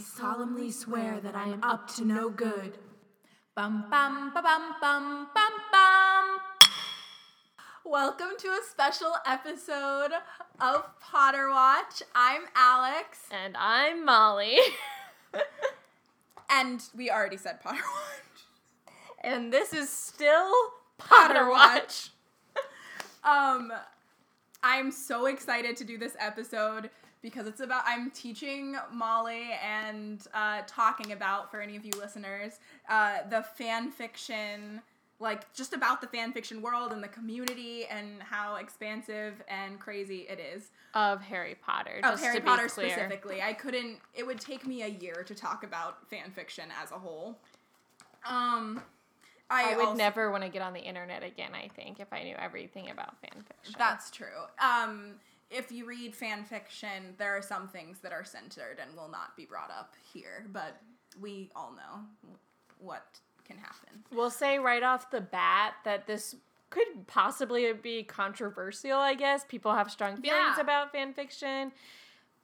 solemnly swear that I am up to no good. Bum bum ba bum bum bum bum. Welcome to a special episode of Potter Watch. I'm Alex, And I'm Molly. and we already said Potter Watch. and this is still Potter Potter Watch. Um, I'm so excited to do this episode because it's about I'm teaching Molly and uh, talking about for any of you listeners uh, the fan fiction, like just about the fan fiction world and the community and how expansive and crazy it is. Of Harry Potter. Of just Harry to be Potter specifically, I couldn't. It would take me a year to talk about fan fiction as a whole. Um, I, I would also- never want to get on the internet again, I think, if I knew everything about fan fiction. That's true. Um, if you read fan fiction, there are some things that are censored and will not be brought up here, but we all know what can happen. We'll say right off the bat that this could possibly be controversial, I guess. People have strong feelings Yeah. about fan fiction.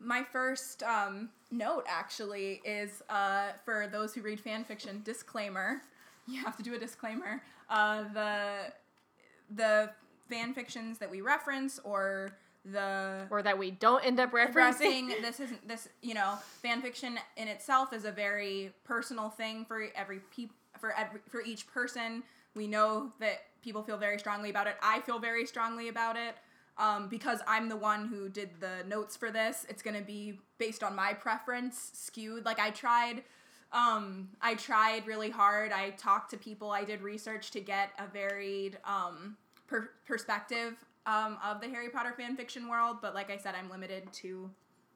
My first um, note actually is uh, for those who read fan fiction. Disclaimer: You have to do a disclaimer. Uh, the the fan fictions that we reference or the Or that we don't end up referencing. referencing. This isn't this you know fan fiction in itself is a very personal thing for every peop for every, for each person. We know that people feel very strongly about it. I feel very strongly about it um, because i'm the one who did the notes for this. It's going to be based on my preference skewed. Like i tried um, i tried really hard. I talked to people. I did research to get a varied um, per- perspective um, of the Harry Potter fan fiction world, but like I said, I'm limited to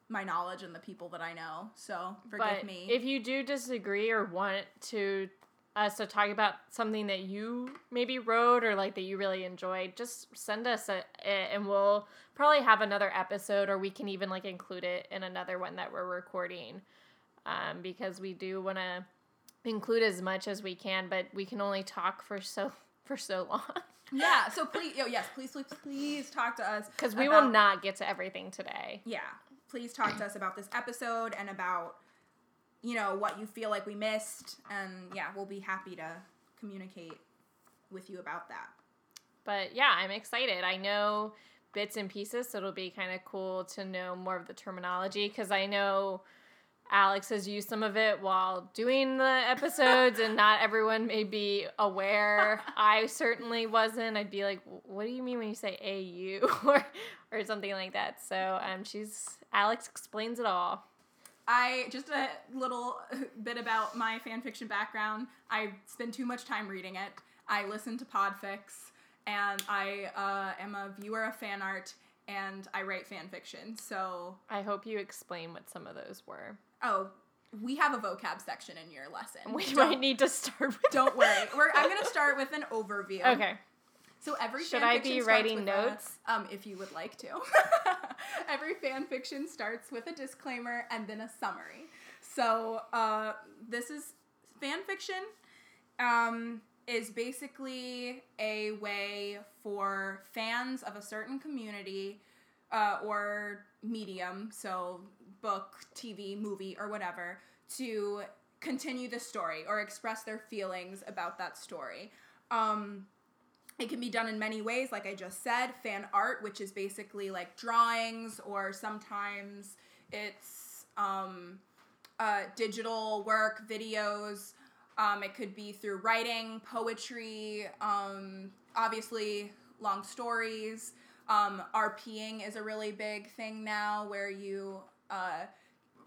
my knowledge and the people that I know. So forgive but me. if you do disagree or want to us to talk about something that you maybe wrote or like that you really enjoyed, just send us a, a- and we'll probably have another episode or we can even like include it in another one that we're recording. Um, because we do want to include as much as we can, but we can only talk for so for so long yeah. So please, oh yes, please, please, please talk to us because we will not get to everything today. Yeah, please talk to us about this episode and about you know what you feel like we missed, and yeah, we'll be happy to communicate with you about that. But yeah, I'm excited. I know bits and pieces, so it'll be kind of cool to know more of the terminology because I know Alex has used some of it while doing the episodes, and not everyone may be aware. I certainly wasn't. I'd be like, "What do you mean when you say AU?" or or something like that. So um, she's Alex explains it all. I just a little bit about my fan fiction background. I spend too much time reading it. I listen to Podfics, and I uh, am a viewer of fan art, and I write fan fiction. So, I hope you explain what some of those were. Oh, we have a vocab section in your lesson. We don't, might need to start with. don't worry. We're, I'm gonna start with an overview. Okay. So every Should I be writing with a- notes? um, if you would like to. every fan fiction starts with a disclaimer and then a summary. So uh, this is fan fiction. Um, is basically a way for fans of a certain community uh, or medium, so book, TV, movie, or whatever, to continue the story or express their feelings about that story. Um, it can be done in many ways, like I just said. Fan art, which is basically like drawings, or sometimes it's um, uh, digital work, videos. Um, it could be through writing, poetry, um, obviously long stories. Um, RPing is a really big thing now, where you uh,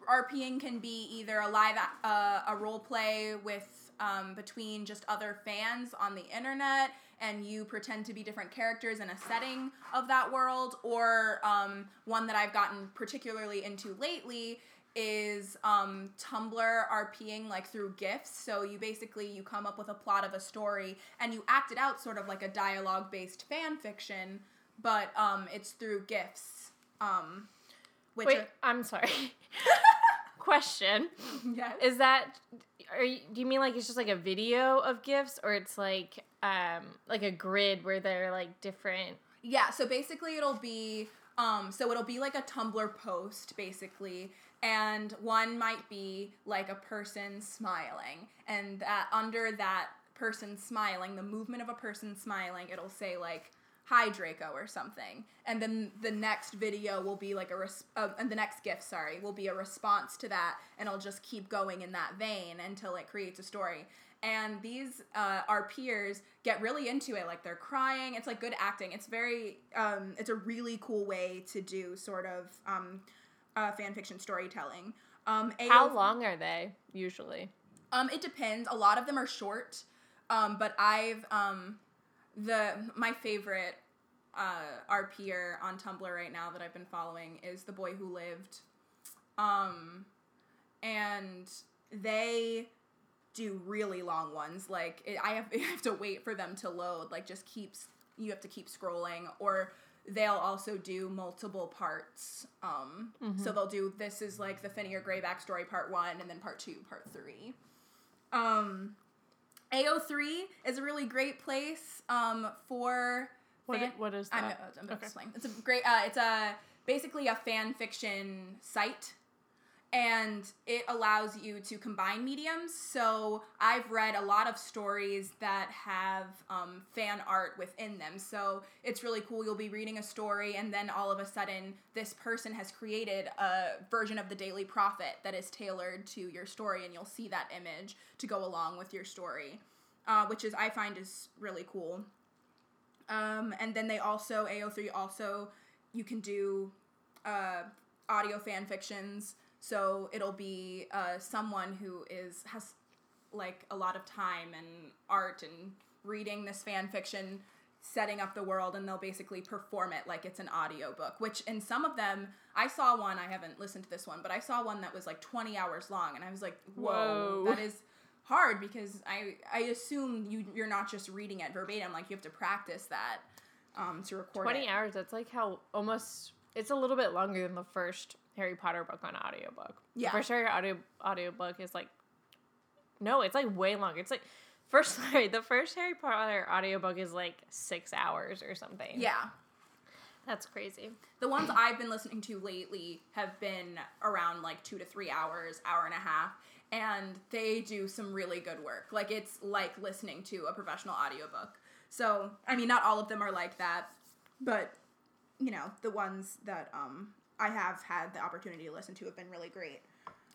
RPing can be either a live uh, a role play with um, between just other fans on the internet, and you pretend to be different characters in a setting of that world, or um, one that I've gotten particularly into lately is um, Tumblr RPing like through GIFs. So you basically you come up with a plot of a story and you act it out sort of like a dialogue based fan fiction, but um, it's through GIFs. Um, which Wait, are- I'm sorry. Question. yes. Is that are you, do you mean like it's just like a video of gifts or it's like um like a grid where they're like different Yeah, so basically it'll be um so it'll be like a Tumblr post basically and one might be like a person smiling and that under that person smiling the movement of a person smiling it'll say like hi draco or something. And then the next video will be like a res- uh, and the next gif sorry will be a response to that and I'll just keep going in that vein until it creates a story. And these uh, RPers get really into it like they're crying. It's like good acting. It's very um, it's a really cool way to do sort of um, uh, fan fiction storytelling. Um, How long are they usually? um, it depends. A lot of them are short, um, but I've um, the my favorite uh, RPer on Tumblr right now that I've been following is the boy who lived, um, and they do really long ones. Like it, I have I have to wait for them to load. Like just keeps you have to keep scrolling or they'll also do multiple parts. Um, So they'll do this is like the Fenrir Gray backstory part one, and then part two, part three. Um, AO3 is a really great place um, for. What fan- i- what is I'm, that? I'm about Okay. explain. It's a great. Uh, it's a basically a fan fiction site and it allows you to combine mediums. So I've read a lot of stories that have um, fan art within them. So it's really cool. You'll be reading a story, and then all of a sudden, this person has created a version of the Daily Prophet that is tailored to your story, and you'll see that image to go along with your story, uh, which is I find is really cool. Um, and then they also AO3 also you can do uh, audio fan fictions. So it'll be uh, someone who is has like a lot of time and art and reading this fan fiction, setting up the world, and they'll basically perform it like it's an audiobook. Which in some of them, I saw one. I haven't listened to this one, but I saw one that was like twenty hours long, and I was like, whoa, Whoa. that is hard because I I assume you you're not just reading it verbatim. Like you have to practice that um, to record 20 it. hours, that's like how almost it's a little bit longer than the first Harry Potter book on audiobook. Yeah. The first Harry audio audiobook is like No, it's like way longer. It's like first sorry, the first Harry Potter audiobook is like 6 hours or something. Yeah. That's crazy. The ones I've been listening to lately have been around like two to three hours, hour and a half, and they do some really good work. Like it's like listening to a professional audiobook. So, I mean, not all of them are like that, but you know, the ones that um I have had the opportunity to listen to have been really great.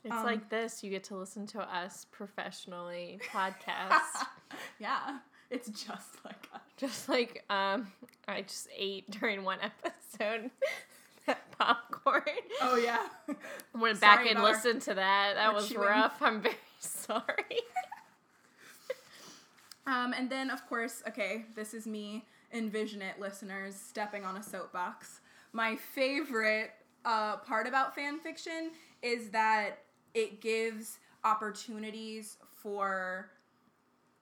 It's Um, like this, you get to listen to us professionally podcast. yeah, it's just like us. just like um I just ate during one episode that popcorn. Oh yeah. Went Sorry back and listened to that. That was chewing. rough. I'm very sorry. Um, and then, of course, okay, this is me, envision it, listeners, stepping on a soapbox. My favorite uh, part about fan fiction is that it gives opportunities for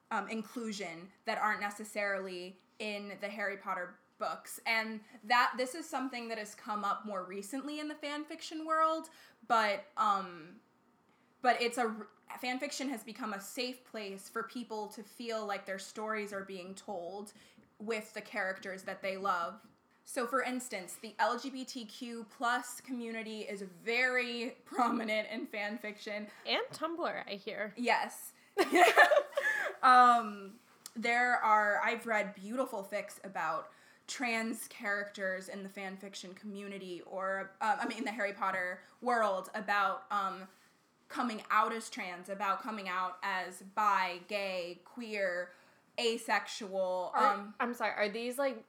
um, inclusion that aren't necessarily in the Harry Potter books. And that this is something that has come up more recently in the fan fiction world, but um, but it's a fan fiction has become a safe place for people to feel like their stories are being told with the characters that they love. So, for instance, the LGBTQ plus community is very prominent in fan fiction. And Tumblr, I hear. Yes. um, there are, I've read beautiful fics about trans characters in the fan fiction community or, uh, I mean, in the Harry Potter world about um, coming out as trans, about coming out as bi, gay, queer, asexual. Are, um, I'm sorry, are these like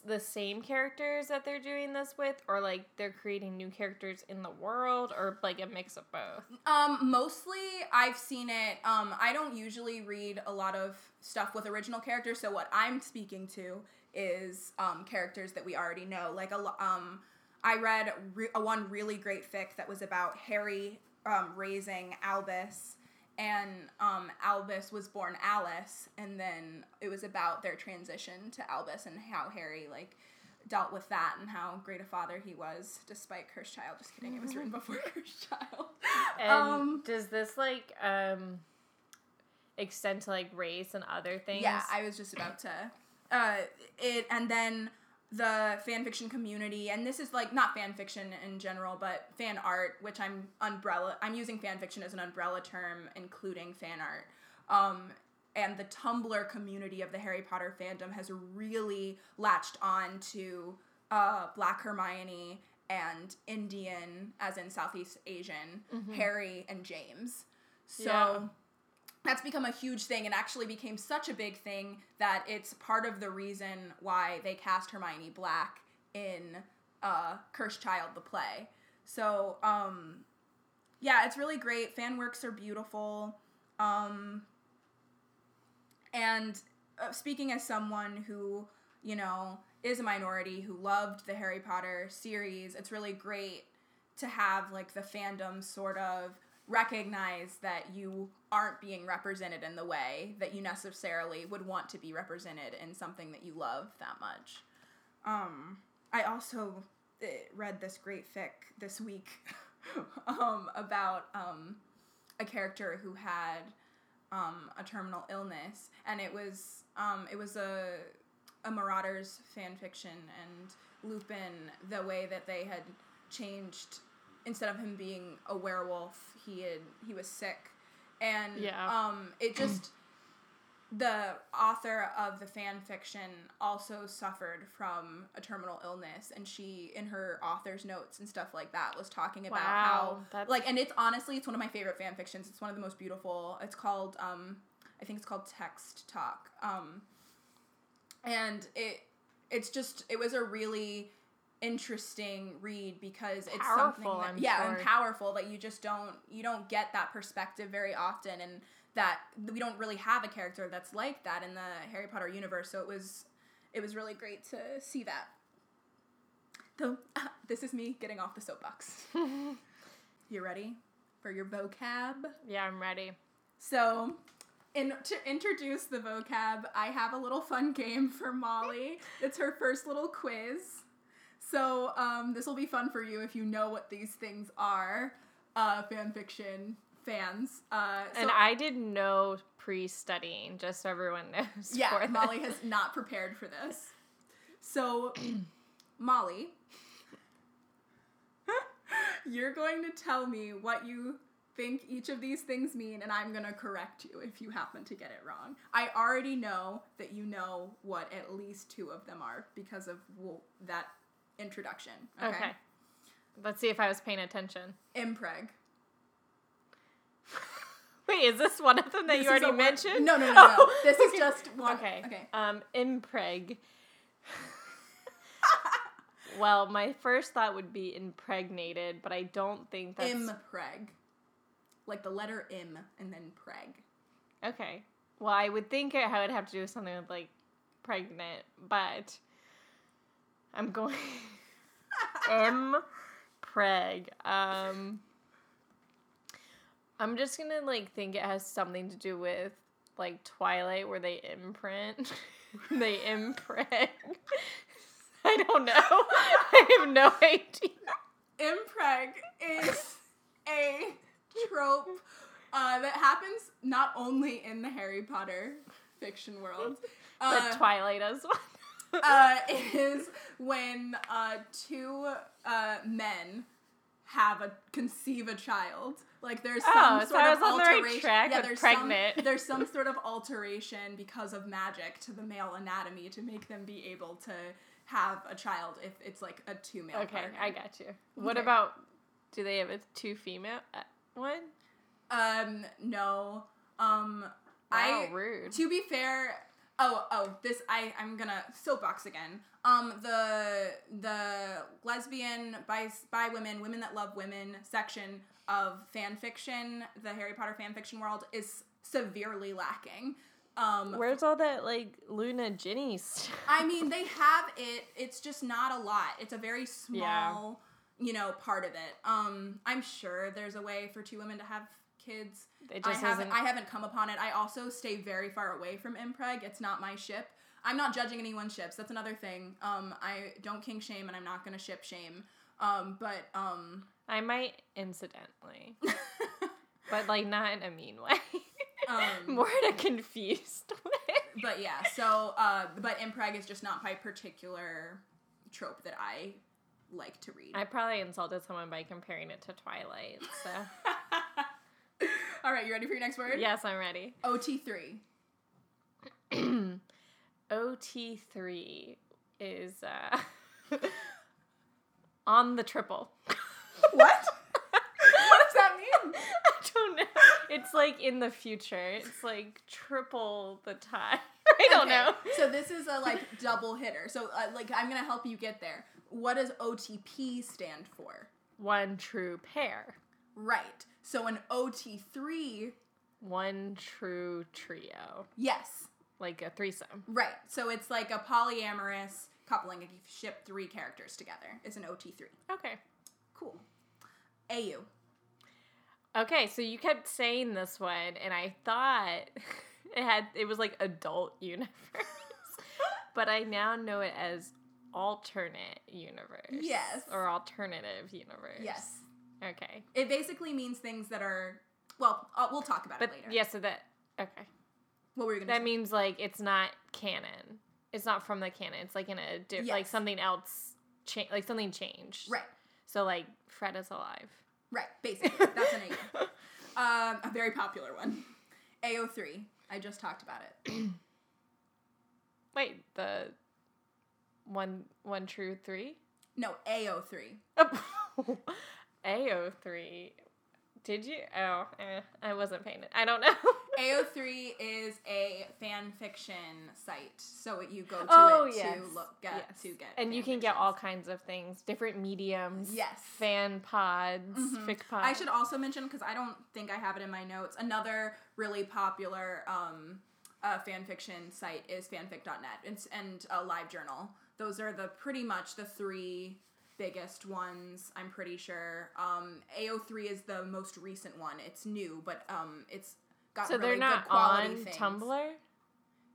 the same characters that they're doing this with or like they're creating new characters in the world or like a mix of both? Um, mostly I've seen it. Um, I don't usually read a lot of stuff with original characters, so what I'm speaking to is um, characters that we already know. Like a um, I read re- one really great fic that was about Harry um, raising Albus, and um, Albus was born Alice, and then it was about their transition to Albus and how Harry like dealt with that and how great a father he was despite Cursed Child. Just kidding, it was written before Cursed Child. And Um, does this like um extend to like race and other things? Yeah, I was just about to. Uh, it and then the fan fiction community, and this is like not fan fiction in general, but fan art, which I'm umbrella. I'm using fan fiction as an umbrella term, including fan art. Um, and the Tumblr community of the Harry Potter fandom has really latched on to uh, Black Hermione and Indian, as in Southeast Asian, Harry and James. So Yeah. That's become a huge thing and actually became such a big thing that it's part of the reason why they cast Hermione Black in uh, Cursed Child, the play. So, um, yeah, it's really great. Fan works are beautiful. Um, and uh, speaking as someone who, you know, is a minority who loved the Harry Potter series, it's really great to have like the fandom sort of recognize that you aren't being represented in the way that you necessarily would want to be represented in something that you love that much. Um, I also uh, read this great fic this week um, about um, a character who had um, a terminal illness, and it was um, it was a a Marauders fan fiction, and Lupin the way that they had changed instead of him being a werewolf, he had he was sick, and Yeah. um, it just the author of the fan fiction also suffered from a terminal illness and she in her author's notes and stuff like that was talking about how that's- like and it's honestly it's one of my favorite fan fictions. It's one of the most beautiful. It's called um i think it's called text talk. Um and it it's just it was a really interesting read because it's something Powerful, that, I'm yeah sure. and powerful that you just don't you don't get that perspective very often and that we don't really have a character that's like that in the Harry Potter universe so it was it was really great to see that so this is me getting off the soapbox you ready for your vocab yeah, I'm ready. so, in, to introduce the vocab, I have a little fun game for Molly. It's her first little quiz. So, um, this will be fun for you if you know what these things are, uh, fan fiction fans. Uh, so, and I did no pre-studying, just so everyone knows. yeah, Molly has not prepared for this. So, Molly, you're going to tell me what you think each of these things mean, and I'm going to correct you if you happen to get it wrong. I already know that you know what at least two of them are because of that introduction. Okay. Okay. Let's see if I was paying attention. Impreg. Wait, is this one of them that This you already mentioned? No, no, no, no. Oh, This is just one. Okay. Okay. Um, impreg. well, my first thought would be impregnated, but I don't think that's Impreg. Like the letter im and then preg. okay. Well, I would think it I would have to do with something with like pregnant, but I'm going M preg. Um, I'm just gonna like think it has something to do with like Twilight, where they imprint, they impreg. I don't know. I have no idea. Impreg is a trope uh, that happens not only in the Harry Potter fiction world, But uh, Twilight as well. Uh, is when uh, two uh, men have a conceive a child. Like there's some Oh, so sort I of was on the right alteration. track yeah, there's pregnant. Some, there's some sort of alteration because of magic to the male anatomy to make them be able to have a child if it's like a two male Okay, partner. I got you. What Okay. about? Do they have a two female uh, one? Um, no. Um, Wow, I rude. to be fair. Oh, oh, this I I'm gonna soapbox again. Um, the the lesbian by bi women, women that love women section of fan fiction, the Harry Potter fan fiction world is severely lacking. Um, Where's all that like Luna Ginny stuff? I mean, they have it. It's just not a lot. It's a very small, Yeah. you know, part of it. Um, I'm sure there's a way for two women to have kids. It I haven't. isn't- I haven't come upon it. I also stay very far away from impreg. It's not my ship. I'm not judging anyone's ships. That's another thing. Um, I don't kink shame, and I'm not gonna ship shame. Um, but um, I might incidentally, but like not in a mean way. um, More in a confused way. but yeah. So, uh, but impreg is just not my particular trope that I like to read. I probably insulted someone by comparing it to Twilight. So All right, you ready for your next word? yes, I'm ready. OT3. OT3 is uh, on the triple. What? what does that mean? I don't know. It's like in the future. It's like triple the time. I don't Okay, know. So this is a like double hitter. So uh, like I'm gonna help you get there. What does OTP stand for? One true pair. Right. So an OT3, One true trio. yes, Like a threesome. right. So it's like a polyamorous coupling if you ship three characters together. It's an OT3. Okay. Cool. AU. Okay, so you kept saying this one, and I thought it had it was like adult universe, but I now know it as alternate universe. Yes. Or alternative universe. Yes. Okay. It basically means things that are well. Uh, we'll talk about But it later. yeah, so that okay. What were you gonna That say? means like it's not canon. It's not from the canon. It's like in a diff- like something else. Cha- like something changed. right. So like Fred is alive. Right. Basically, that's an AU. Um, a very popular one. AO3. I just talked about it. Wait, the one one true three. No, AO3. AO3. Did you? Oh, eh, I wasn't paying it. I don't know. AO3 is a fan fiction site, so it, you go to oh it yes. to look get yes. to get. and you can get all kinds of things, different mediums. Yes. Fan pods, Mhm. fic pods. I should also mention because I don't think I have it in my notes. Another really popular um, uh, fan fiction site is fanfic.net and, and uh, LiveJournal. Those are the pretty much the three biggest ones. I'm pretty sure. Um, AO3 is the most recent one. It's new, but um, it's got So really they're not good quality on things. Tumblr.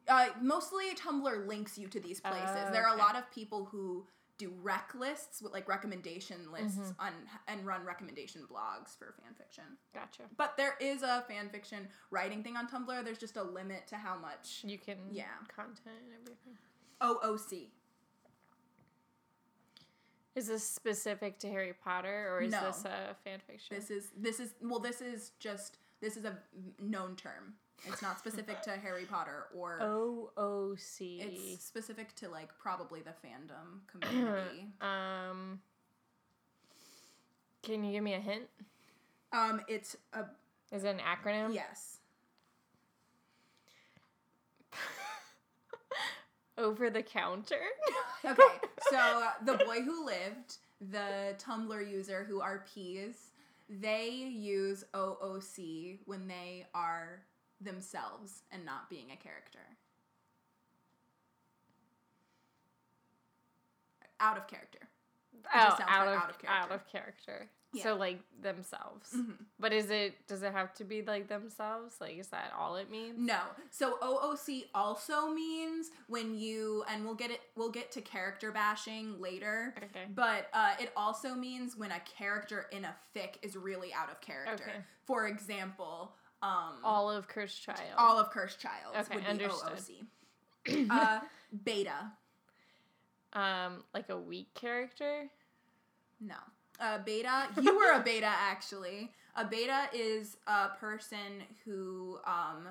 Uh, mostly Tumblr links you to these places. Oh, there are a lot of people who do rec lists with like recommendation lists Mm-hmm. on and run recommendation blogs for fan fiction. Gotcha. But there is a fan fiction writing thing on Tumblr. There's just a limit to how much You can Yeah. content and everything. OOC. Is this specific to Harry Potter or is No. this a fan fiction? This is this is well this is just this is a known term. It's not specific to Harry Potter or OOC. it's specific to like probably the fandom community. um Can you give me a hint? um it's a Is it an acronym? yes. Over the counter? Okay, so uh, the boy who lived, the Tumblr user who RPs, they use OOC when they are themselves and not being a character. Out of character. oh, out of, out of character. out of character. Yeah. So like themselves. Mhm. But is it does it have to be like themselves? Like is that all it means? No. So OOC also means when you and we'll get it we'll get to character bashing later. Okay. But uh, it also means when a character in a fic is really out of character. Okay. For example, um, All of Cursed Child. all of Cursed Child Okay, would be understood. OOC. uh, beta, um like a weak character. no. Uh, beta, you were a beta actually. A beta is a person who um,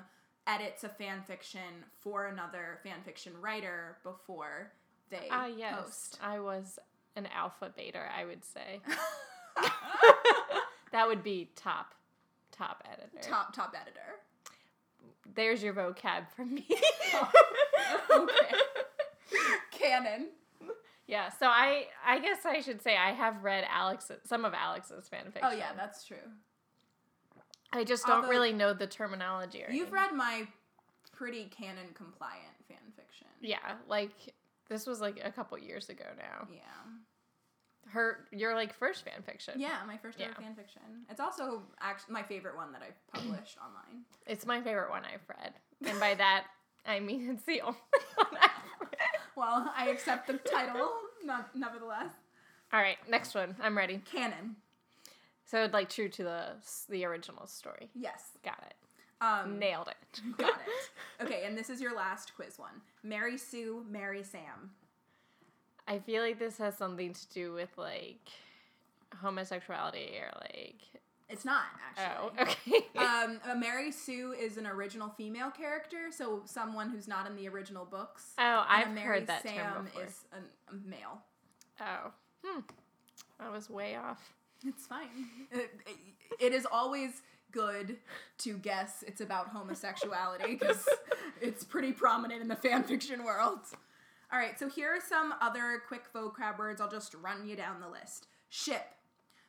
edits a fan fiction for another fan fiction writer before they Ah yes. post. I was an alpha beta, I would say. that would be top top editor. top top editor. There's your vocab for me. Okay. Canon. Yeah, so I I guess I should say I have read Alex some of Alex's fan oh, fiction. Oh yeah, that's true. I just don't really know the terminology. Or You've anything. read my pretty canon compliant fan fiction. Yeah, like this was like a couple years ago now. Yeah. Her your like first fan fiction. Yeah, my first ever Yeah. fan fiction. It's also actually my favorite one that I've published online. It's my favorite one I've read. And by that I mean it's the only one I've. Well, I accept the title, not, nevertheless. All right, next one. I'm ready. Canon. So like true to the the original story. Yes. Got it. Um, Nailed it. got it. Okay, and this is your last quiz one. Mary Sue, Mary Sam. I feel like this has something to do with like homosexuality or like. It's not actually. Oh, okay. um, uh, Mary Sue is an original female character, so someone who's not in the original books. oh, I've Mary heard that Sam term before. is a male. Oh, hmm. I was way off. It's fine. It, it, it is always good to guess it's about homosexuality because it's pretty prominent in the fan fiction world. All right, so here are some other quick vocab words. I'll just run you down the list. Ship,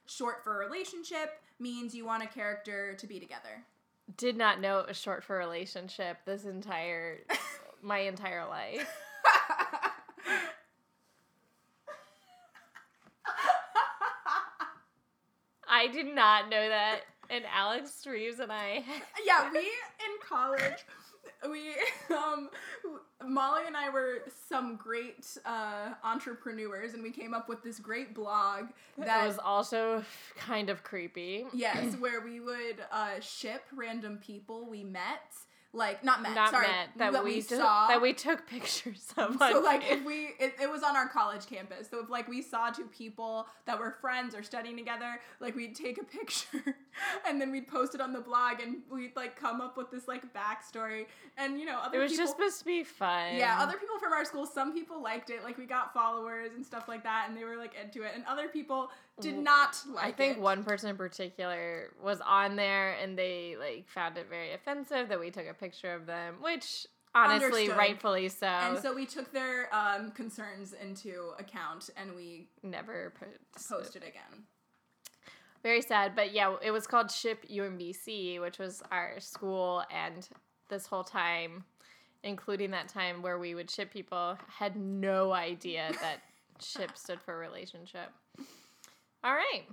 short for relationship, means you want a character to be together. Did not know it was short for relationship this entire, my entire life. I did not know that. And Alex Reeves and I. yeah, we in college, we um, Molly and I were some great uh, entrepreneurs, and we came up with this great blog that That was also kind of creepy. yes, where we would uh, ship random people we met, like not met, Not sorry, met that, that we, we saw. that we took pictures of. so like if we it, it was on our college campus so if like we saw two people that were friends or studying together like we'd take a picture and then we'd post it on the blog and we'd like come up with this like backstory and you know other people it was people just supposed to be fun. yeah other people from our school some people liked it like we got followers and stuff like that and they were like into it and other people did not like I think it. one person in particular was on there and they like found it very offensive that we took a picture of them, which honestly, Understood. rightfully so. and so we took their um, concerns into account and we never posted. posted again Very sad, but yeah, it was called Ship UMBC, which was our school, and this whole time, including that time where we would ship people, had no idea that ship stood for relationship. All right,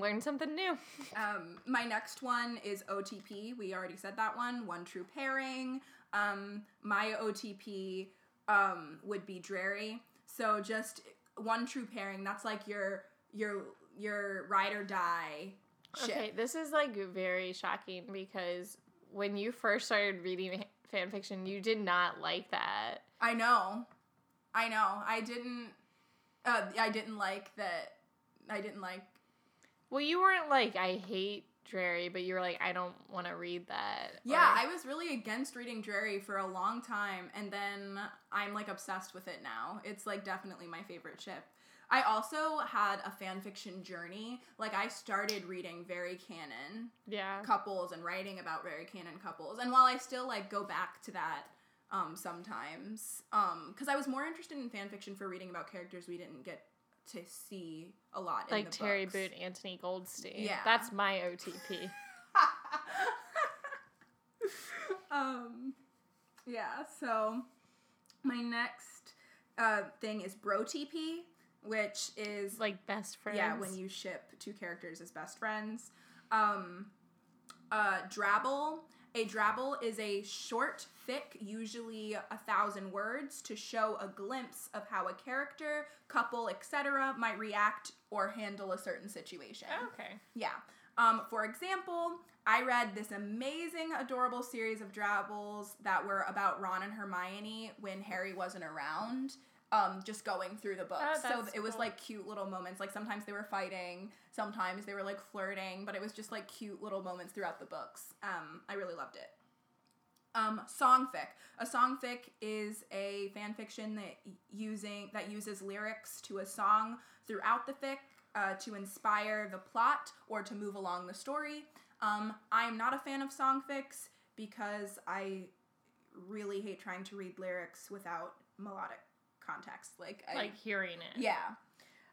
Learn something new. Um, my next one is OTP. We already said that one. One true pairing. Um, my OTP um, would be Drarry. So just one true pairing. That's like your your your ride or die ship. Okay, this is like very shocking because when you first started reading fan fiction, you did not like that. I know, I know. I didn't. Uh, I didn't like that. I didn't like. Well, you weren't like I hate Drarry, but you were like I don't want to read that. Yeah, or- I was really against reading Drarry for a long time, and then I'm like obsessed with it now. It's like definitely my favorite ship. I also had a fan fiction journey. Like I started reading very canon yeah. couples and writing about very canon couples. And while I still like go back to that um, sometimes, because I was more interested in fan fiction for reading about characters we didn't get to see a lot. in like Terry books. Boot, Anthony Goldstein. Yeah. that's my OTP. um, yeah. So my next uh, thing is bro TP, which is like best friends. yeah when you ship two characters as best friends. Um, uh, drabble. A drabble is a short, fic, usually a thousand words, to show a glimpse of how a character, couple, etc., might react or handle a certain situation. okay. Yeah. Um, for example, I read this amazing, adorable series of drabbles that were about Ron and Hermione when Harry wasn't around. Um, just going through the books. Oh, so it was cool. like cute little moments. Like sometimes they were fighting, sometimes they were like flirting, but it was just like cute little moments throughout the books. Um, I really loved it. Um, songfic. A songfic is a fan fiction that using that uses lyrics to a song throughout the fic uh, to inspire the plot or to move along the story. Um, I am not a fan of songfics because I really hate trying to read lyrics without melodic context. Like, I, Like hearing it. yeah,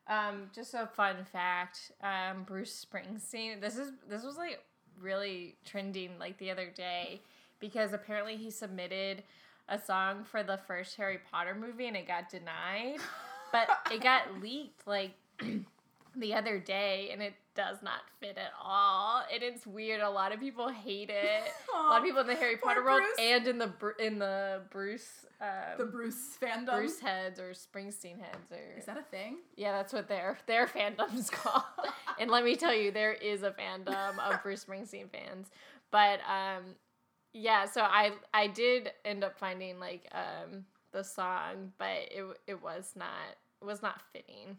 Um, just a fun fact. Um, Bruce Springsteen. This is this was like really trending like the other day because apparently he submitted a song for the first Harry Potter movie and it got denied, but it got leaked like the other day and it does not fit at all. And it's weird. A lot of people hate it. A lot of people in the Harry Potter world and in the in the Bruce um, the Bruce fandom. Bruce heads or Springsteen heads or Is that a thing? yeah, that's what their their fandom's called. and let me tell you, there is a fandom of Bruce Springsteen fans. But um, yeah, so I I did end up finding like um the song, but it it was not was not fitting.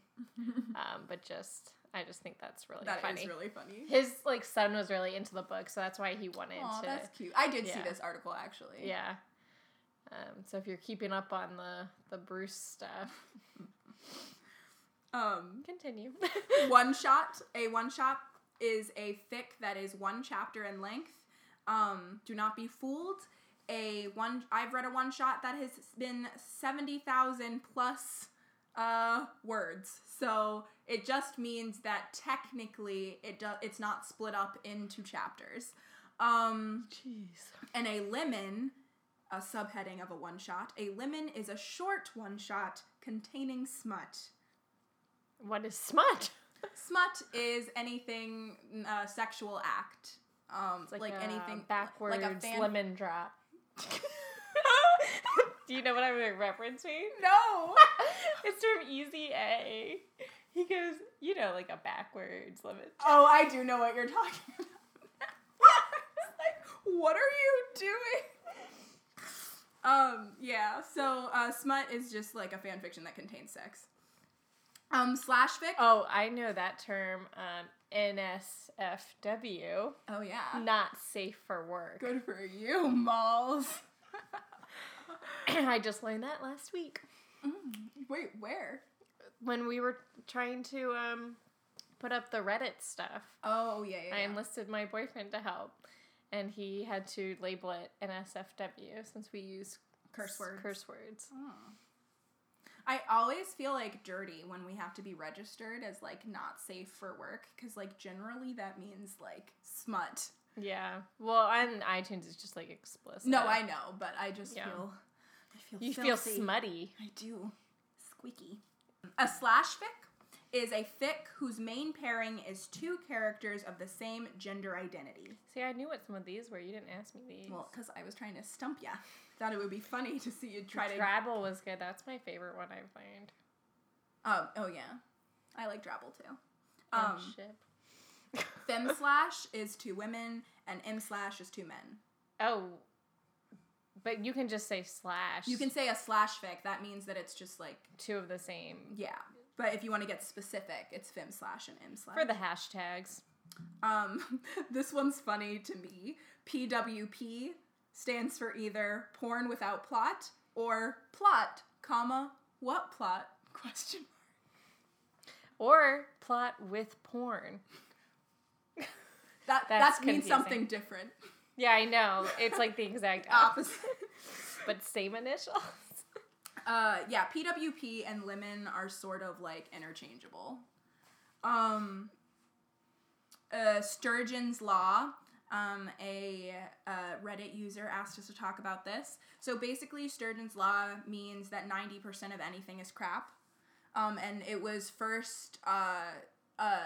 um, but just I just think that's really That is funny. really funny. His like son was really into the book, so that's why he wanted Aw, to. that's cute. I did see this article actually. Yeah. Um, so if you're keeping up on the the Bruce stuff, Um, continue. one shot. A one shot is a fic that is one chapter in length. Um, do not be fooled. A one. I've read a one shot that has been seventy thousand plus uh, words. So it just means that technically it do, it's not split up into chapters. Um, Jeez. and a lemon, a subheading of a one shot. A lemon is a short one shot containing smut. What is smut? Smut is anything uh, sexual act. Um, It's like, like, anything backwards like a fan- lemon drop. Do you know what I'm referencing? No. it's from Easy A. He goes, you know, like a backwards limit. oh, I do know what you're talking about. like, what are you doing? Um, yeah. So, uh, smut is just like a fan fiction that contains sex. Um, slash fic. Oh, I know that term. Um, NSFW, Oh yeah. not safe for work. Good for you, Malls. I just learned that last week Wait, where? when we were trying to um, put up the Reddit stuff. Oh yeah, yeah. I yeah. enlisted my boyfriend to help, and he had to label it NSFW since we use Curse words. Curse words. Oh. I always feel like dirty when we have to be registered as like not safe for work because like generally that means like smut. Yeah. Well, on iTunes it's just like explicit. No, I know, but I just Yeah. feel feel You feel filthy. smutty. I do. Squeaky. A slash fic is a fic whose main pairing is two characters of the same gender identity. See, I knew what some of these were. You didn't ask me these. Well, because I was trying to stump ya. Thought it would be funny to see you try to. Drabble was good. That's my favorite one I've learned. Um, oh yeah, I like Drabble too. And Um, ship. Fem slash is two women, and M slash is two men. Oh, but you can just say slash. You can say a slash fic. That means that it's just like two of the same yeah. But if you want to get specific, it's fem slash and M slash. for the hashtags. um, this one's funny to me. PWP stands for either porn without plot or plot, comma what plot? Question. mark. Or plot with porn. That that means confusing. something different. Yeah, I know. It's like the exact opposite, but same initials. Uh, yeah, PWP and lemon are sort of like interchangeable. Um, uh, Sturgeon's Law, um, a uh, Reddit user asked us to talk about this. So basically, Sturgeon's Law means that 90% of anything is crap. Um, and it was first uh, uh,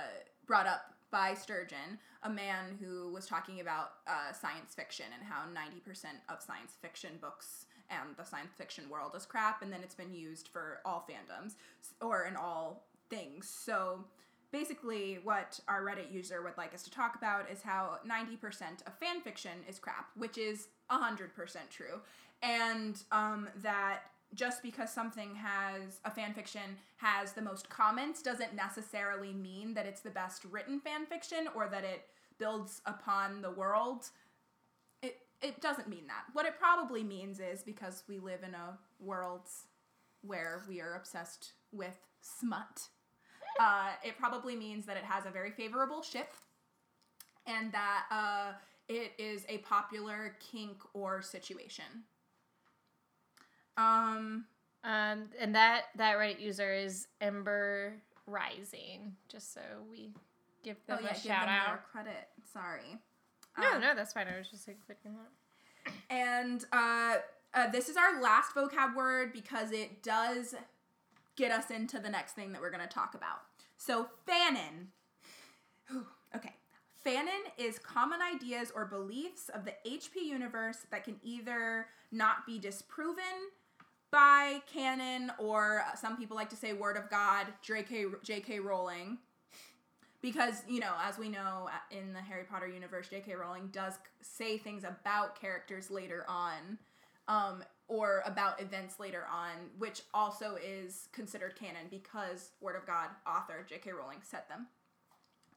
brought up by Sturgeon, a man who was talking about uh, science fiction and how 90% of science fiction books and the science fiction world is crap, and then it's been used for all fandoms or in all things. So basically, what our Reddit user would like us to talk about is how 90% of fan fiction is crap, which is 100% true. And um, that just because something has a fan fiction has the most comments doesn't necessarily mean that it's the best written fan fiction or that it builds upon the world it it doesn't mean that. What it probably means is because we live in a world where we are obsessed with smut. Uh, it probably means that it has a very favorable ship, and that uh, it is a popular kink or situation. Um, Um, and that that Reddit user is Ember Rising. Just so we give them oh yeah, a shout out. credit. Sorry. No, Um, no, that's fine. I was just like clicking that. And uh, uh, this is our last vocab word because it does get us into the next thing that we're going to talk about. So, fanon. Whew, okay. Fanon is common ideas or beliefs of the HP universe that can either not be disproven by canon or some people like to say word of God, JK, JK Rowling. Because, you know, as we know uh, in the Harry Potter universe, J.K. Rowling does say things about characters later on um, or about events later on, which also is considered canon because Word of God author J.K. Rowling set them.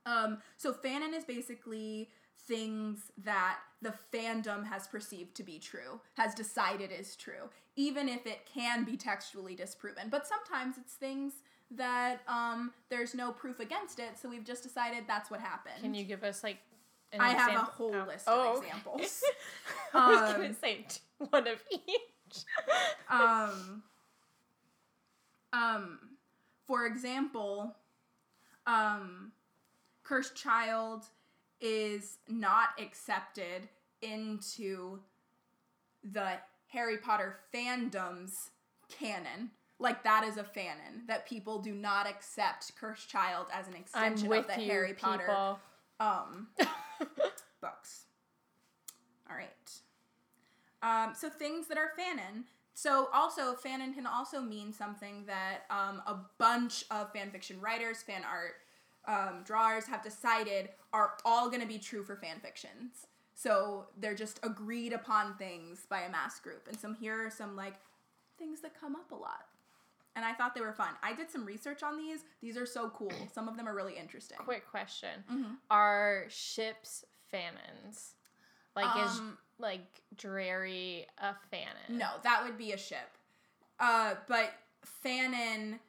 Um, so fanon is basically things that the fandom has perceived to be true, has decided is true, even if it can be textually disproven. But sometimes it's things that um, there's no proof against it, so we've just decided that's what happened. Can you give us like? An I have a whole Oh. list Oh, of okay. examples. I was Um, gonna say one of each. um, um, for example, um, Cursed Child is not accepted into the Harry Potter fandom's canon. Like that is a fanon that people do not accept Cursed Child as an extension of the you, Harry Potter people. um books. All right. Um, so things that are fanon. So also fanon can also mean something that um, a bunch of fan fiction writers, fan art um, drawers have decided are all going to be true for fan fictions. So they're just agreed upon things by a mass group. And some here are some like things that come up a lot. And I thought they were fun. I did some research on these. These are so cool. Some of them are really interesting. Quick question: Mhm. Are ships fanons? Like is Um, like Drarry a fanon? No, that would be a ship. Uh, but fanon,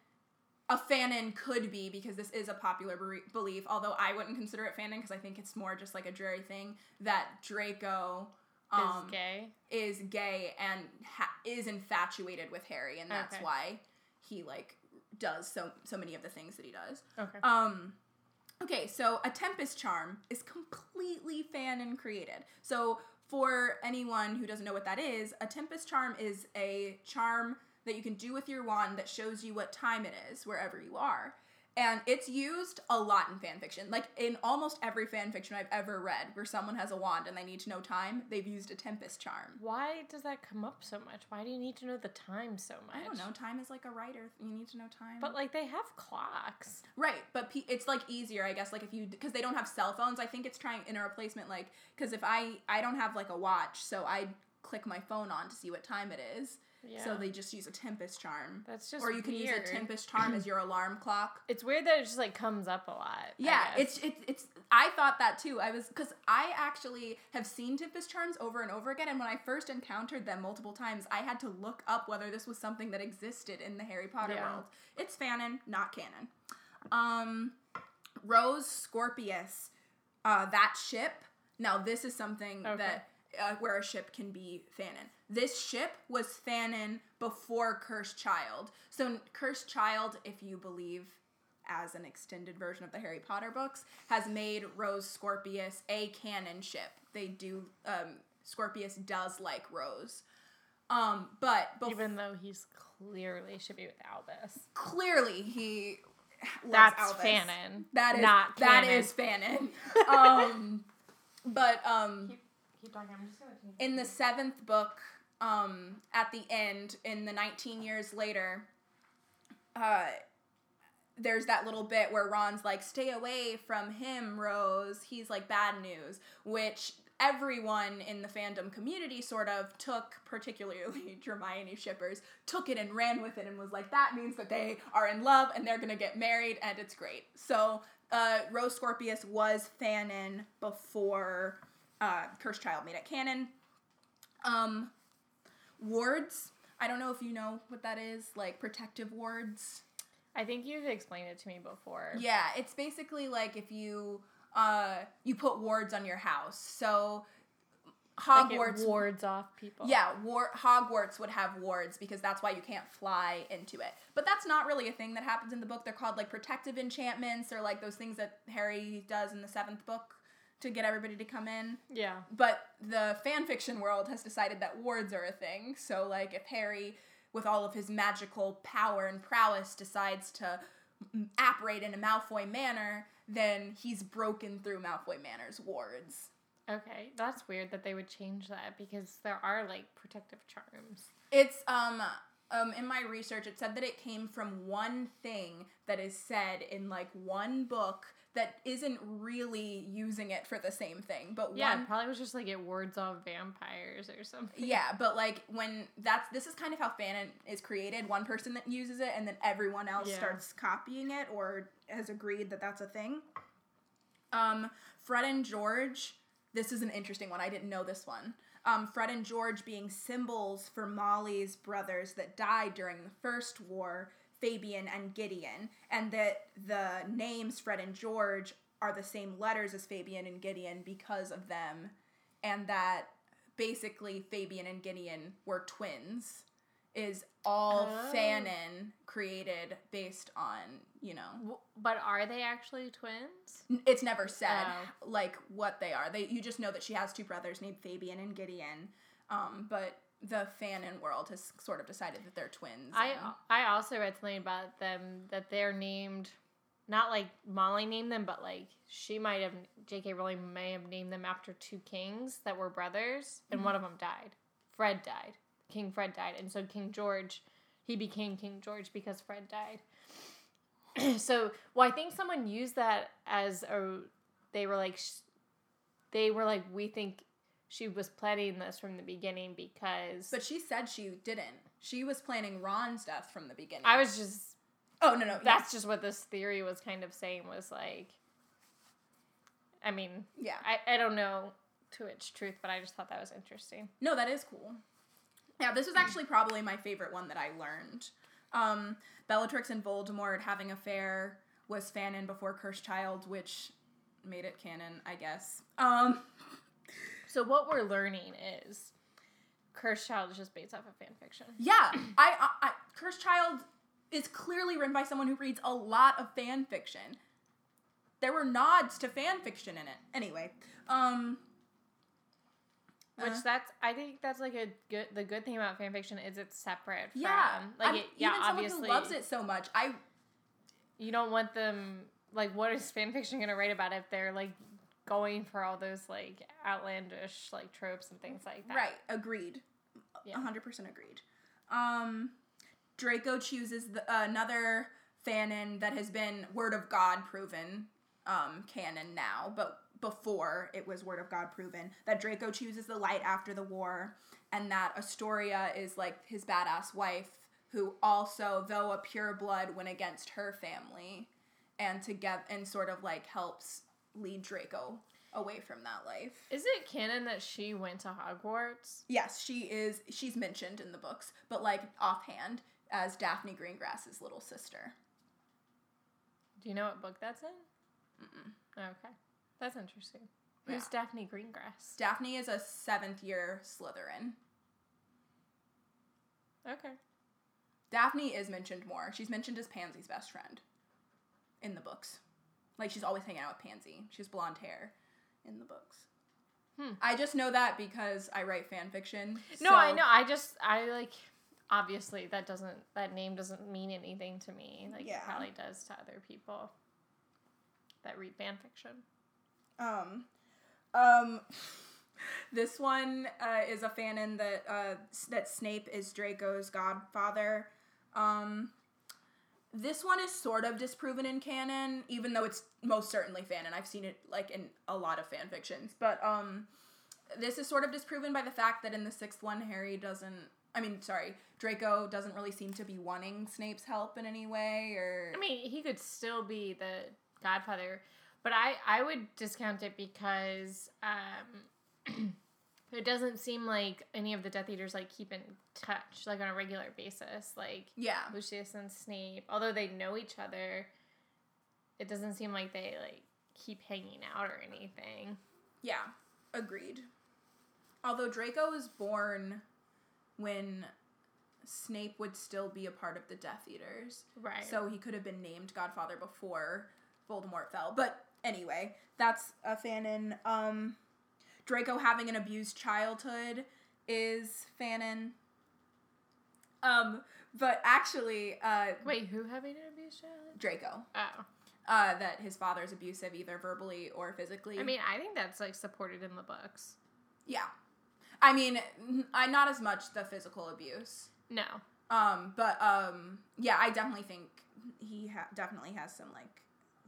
a fanon could be because this is a popular bere- belief. Although I wouldn't consider it fanon because I think it's more just like a Drarry thing that Draco um, is gay. is gay and ha- is infatuated with Harry, and that's Okay. why he like does so so many of the things that he does. Okay. Um, okay, so a Tempest charm is completely fanon created. So for anyone who doesn't know what that is, a Tempest charm is a charm that you can do with your wand that shows you what time it is wherever you are. And it's used a lot in fan fiction. Like in almost every fan fiction I've ever read where someone has a wand and they need to know time, they've used a Tempest charm. Why does that come up so much? Why do you need to know the time so much? I don't know. Time is like a writer. You need to know time. But like they have clocks. Right, but pe- it's like easier, I guess. Like if you because they don't have cell phones, I think it's trying in a replacement. Like because if I I don't have like a watch, so I click my phone on to see what time it is. Yeah. So they just use a Tempest charm, That's just or you can use a Tempest charm as your alarm clock. It's weird that it just like comes up a lot. Yeah, it's it's it's. I thought that too. I was because I actually have seen Tempest charms over and over again, and when I first encountered them multiple times, I had to look up whether this was something that existed in the Harry Potter Yeah. world. It's fanon, not canon. Um, Rose Scorpius, uh, that ship. Now this is something Okay. that uh, where a ship can be fanon. This ship was fanon before Cursed Child. So Cursed Child, if you believe as an extended version of the Harry Potter books, has made Rose Scorpius a canon ship. They do um Scorpius does like Rose. Um, but bef- even though he's clearly should be with Albus. clearly he loves That's Albus. fanon. That is not that canon. is fanon. um, but um, Keep talking. I'm just gonna. in the seventh book, um, at the end, in the 19 years later, uh, there's that little bit where Ron's like, "Stay away from him, Rose. He's like bad news," which everyone in the fandom community sort of took, particularly Hermione shippers, took it and ran with it and was like, "That means that they are in love and they're gonna get married and it's great." So. Uh, Rose Scorpius was fanon before uh, Cursed Child made at canon. Um, wards. I don't know if you know what that is, like protective wards. I think you've explained it to me before. Yeah, it's basically like if you uh you put wards on your house. So Like Hogwarts wards off people. Yeah, war- Hogwarts would have wards because that's why you can't fly into it. But that's not really a thing that happens in the book. They're called like protective enchantments or like those things that Harry does in the seventh book to get everybody to come in. Yeah. But the fan fiction world has decided that wards are a thing. So, like, if Harry, with all of his magical power and prowess, decides to m- operate in a Malfoy manner, then he's broken through Malfoy Manor's wards. Okay, that's weird that they would change that because there are like protective charms. It's um um in my research it said that it came from one thing that is said in like one book that isn't really using it for the same thing. But Yeah, one probably was just like it wards off vampires or something. yeah, but like when that's this is kind of how fanon is created. One person that uses it, and then everyone else Yeah. starts copying it or has agreed that that's a thing. Um, Fred and George. This is an interesting one. I didn't know this one. Um, Fred and George being symbols for Molly's brothers that died during the First War, Fabian and Gideon, and that the names Fred and George are the same letters as Fabian and Gideon because of them, and that basically Fabian and Gideon were twins. Is all Oh. fanon created based on you know But are they actually twins? It's never said Oh. like what they are. They you just know that she has two brothers named Fabian and Gideon. Um, but the fan fanon world has sort of decided that they're twins. I and- I also read something about them that they're named, not like Molly named them, but like she might have J.K. Rowling may have named them after two kings that were brothers, and one of mm-hmm. them died. Fred died. King Fred died, and so King George, he became King George because Fred died. so, well, I think someone used that as a. They were like, sh- they were like, we think she was planning this from the beginning because. but she said she didn't. She was planning Ron's death from the beginning. I was just Oh no no. that's just what this theory was kind of saying was like i mean yeah. i, I don't know to its truth but i just thought that was interesting No, that is cool. Yeah, this was actually probably my favorite one that I learned. Um, Bellatrix and Voldemort having affair was fanon before Cursed Child, which made it canon, I guess. Um, so what we're learning is cursed child is just based off of fan fiction Yeah, I, I, I Cursed Child is clearly written by someone who reads a lot of fan fiction. There were nods to fan fiction in it. Anyway, um, which uh, that's i think that's like a good the good thing about fan fiction is it's separate from yeah, like I'm- it, yeah even someone obviously who loves it so much, I you don't want them like what is fan fiction going to write about if they're like going for all those like outlandish like tropes and things like that right agreed, Yeah. hundred percent agreed. Um, Draco chooses the, another fanon that has been Word of God proven um, canon now, but before it was Word of God proven that Draco chooses the light after the war, and that Astoria is like his badass wife who also, though a pure blood, went against her family, and together and sort of like helps lead Draco away from that life. is it canon that she went to hogwarts Yes, she is. She's mentioned in the books, but like offhand as Daphne Greengrass's little sister. Do you know what book that's in? Okay, that's interesting. Who's Yeah. Daphne Greengrass? Daphne is a seventh year Slytherin. Okay, Daphne is mentioned more. She's mentioned as Pansy's best friend in the books. Like she's always hanging out with Pansy. She has blonde hair in the books. Hmm. I just know that because I write fan fiction. no, so- I know. I just I like. Obviously, that doesn't that name doesn't mean anything to me. Like Yeah. it probably does to other people that read fan fiction. Um, um, this one uh, is a fanon that uh, that Snape is Draco's godfather. Um, this one is sort of disproven in canon, even though it's most certainly fanon. I've seen it like in a lot of fan fictions, but um, this is sort of disproven by the fact that in the sixth one, Harry doesn't. I mean, sorry, Draco doesn't really seem to be wanting Snape's help in any way, or I mean, he could still be the Godfather, but I I would discount it because um, it doesn't seem like any of the Death Eaters like keep in touch like on a regular basis. Like yeah, Lucius and Snape, although they know each other, it doesn't seem like they like keep hanging out or anything. Yeah, agreed. Although Draco was born when Snape would still be a part of the Death Eaters. Right. So he could have been named Godfather before Voldemort fell. But anyway, that's a fanon. Um, Draco having an abused childhood is fanon. Um, but actually, uh, Wait, who having an abused child? Draco, Oh. uh, that his father's abusive either verbally or physically. I mean, I think that's like supported in the books. Yeah. I mean, I not as much the physical abuse. No. Um, but um, yeah, I definitely think he ha- definitely has some like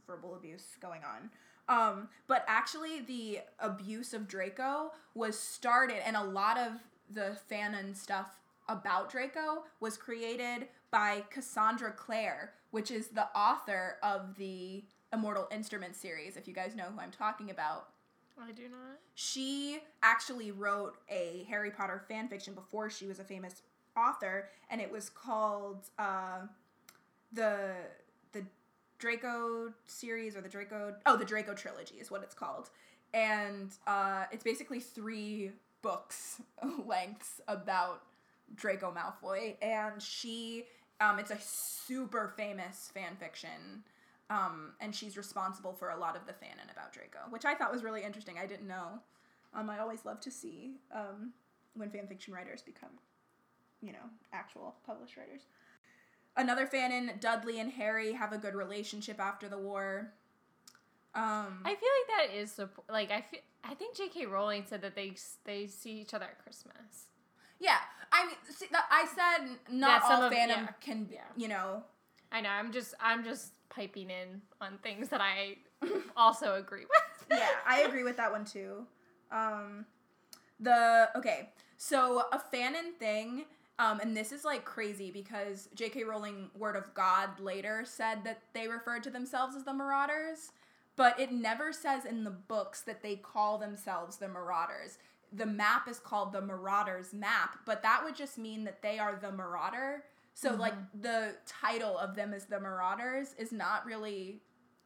verbal abuse going on. Um, but actually, the abuse of Draco was started, and a lot of the fanon stuff about Draco was created by Cassandra Clare, which is the author of the Immortal Instruments series, if you guys know who I'm talking about. I do not. She actually wrote a Harry Potter fan fiction before she was a famous author, and it was called uh, the the Draco series or the Draco oh the Draco trilogy is what it's called, and uh, it's basically three books lengths about Draco Malfoy, and she um, it's a super famous fan fiction. Um, and she's responsible for a lot of the fanon about Draco, which I thought was really interesting. I didn't know. Um, I always love to see um, when fan fiction writers become, you know, actual published writers. Another fanon, Dudley and Harry have a good relationship after the war. Um, I feel like that is like I feel I think J.K. Rowling said that they they see each other at Christmas. yeah, I mean, see, I said not all of- fandom yeah, can, yeah. you know, I know. I'm just I'm just piping in on things that I also agree with. yeah, I agree with that one too. Um, the okay, so a fanon thing, um, and this is like crazy because J.K. Rowling, Word of God, later said that they referred to themselves as the Marauders, but it never says in the books that they call themselves the Marauders. The map is called the Marauders map, but that would just mean that they are the Marauder. So like the title of them as the Marauders is not really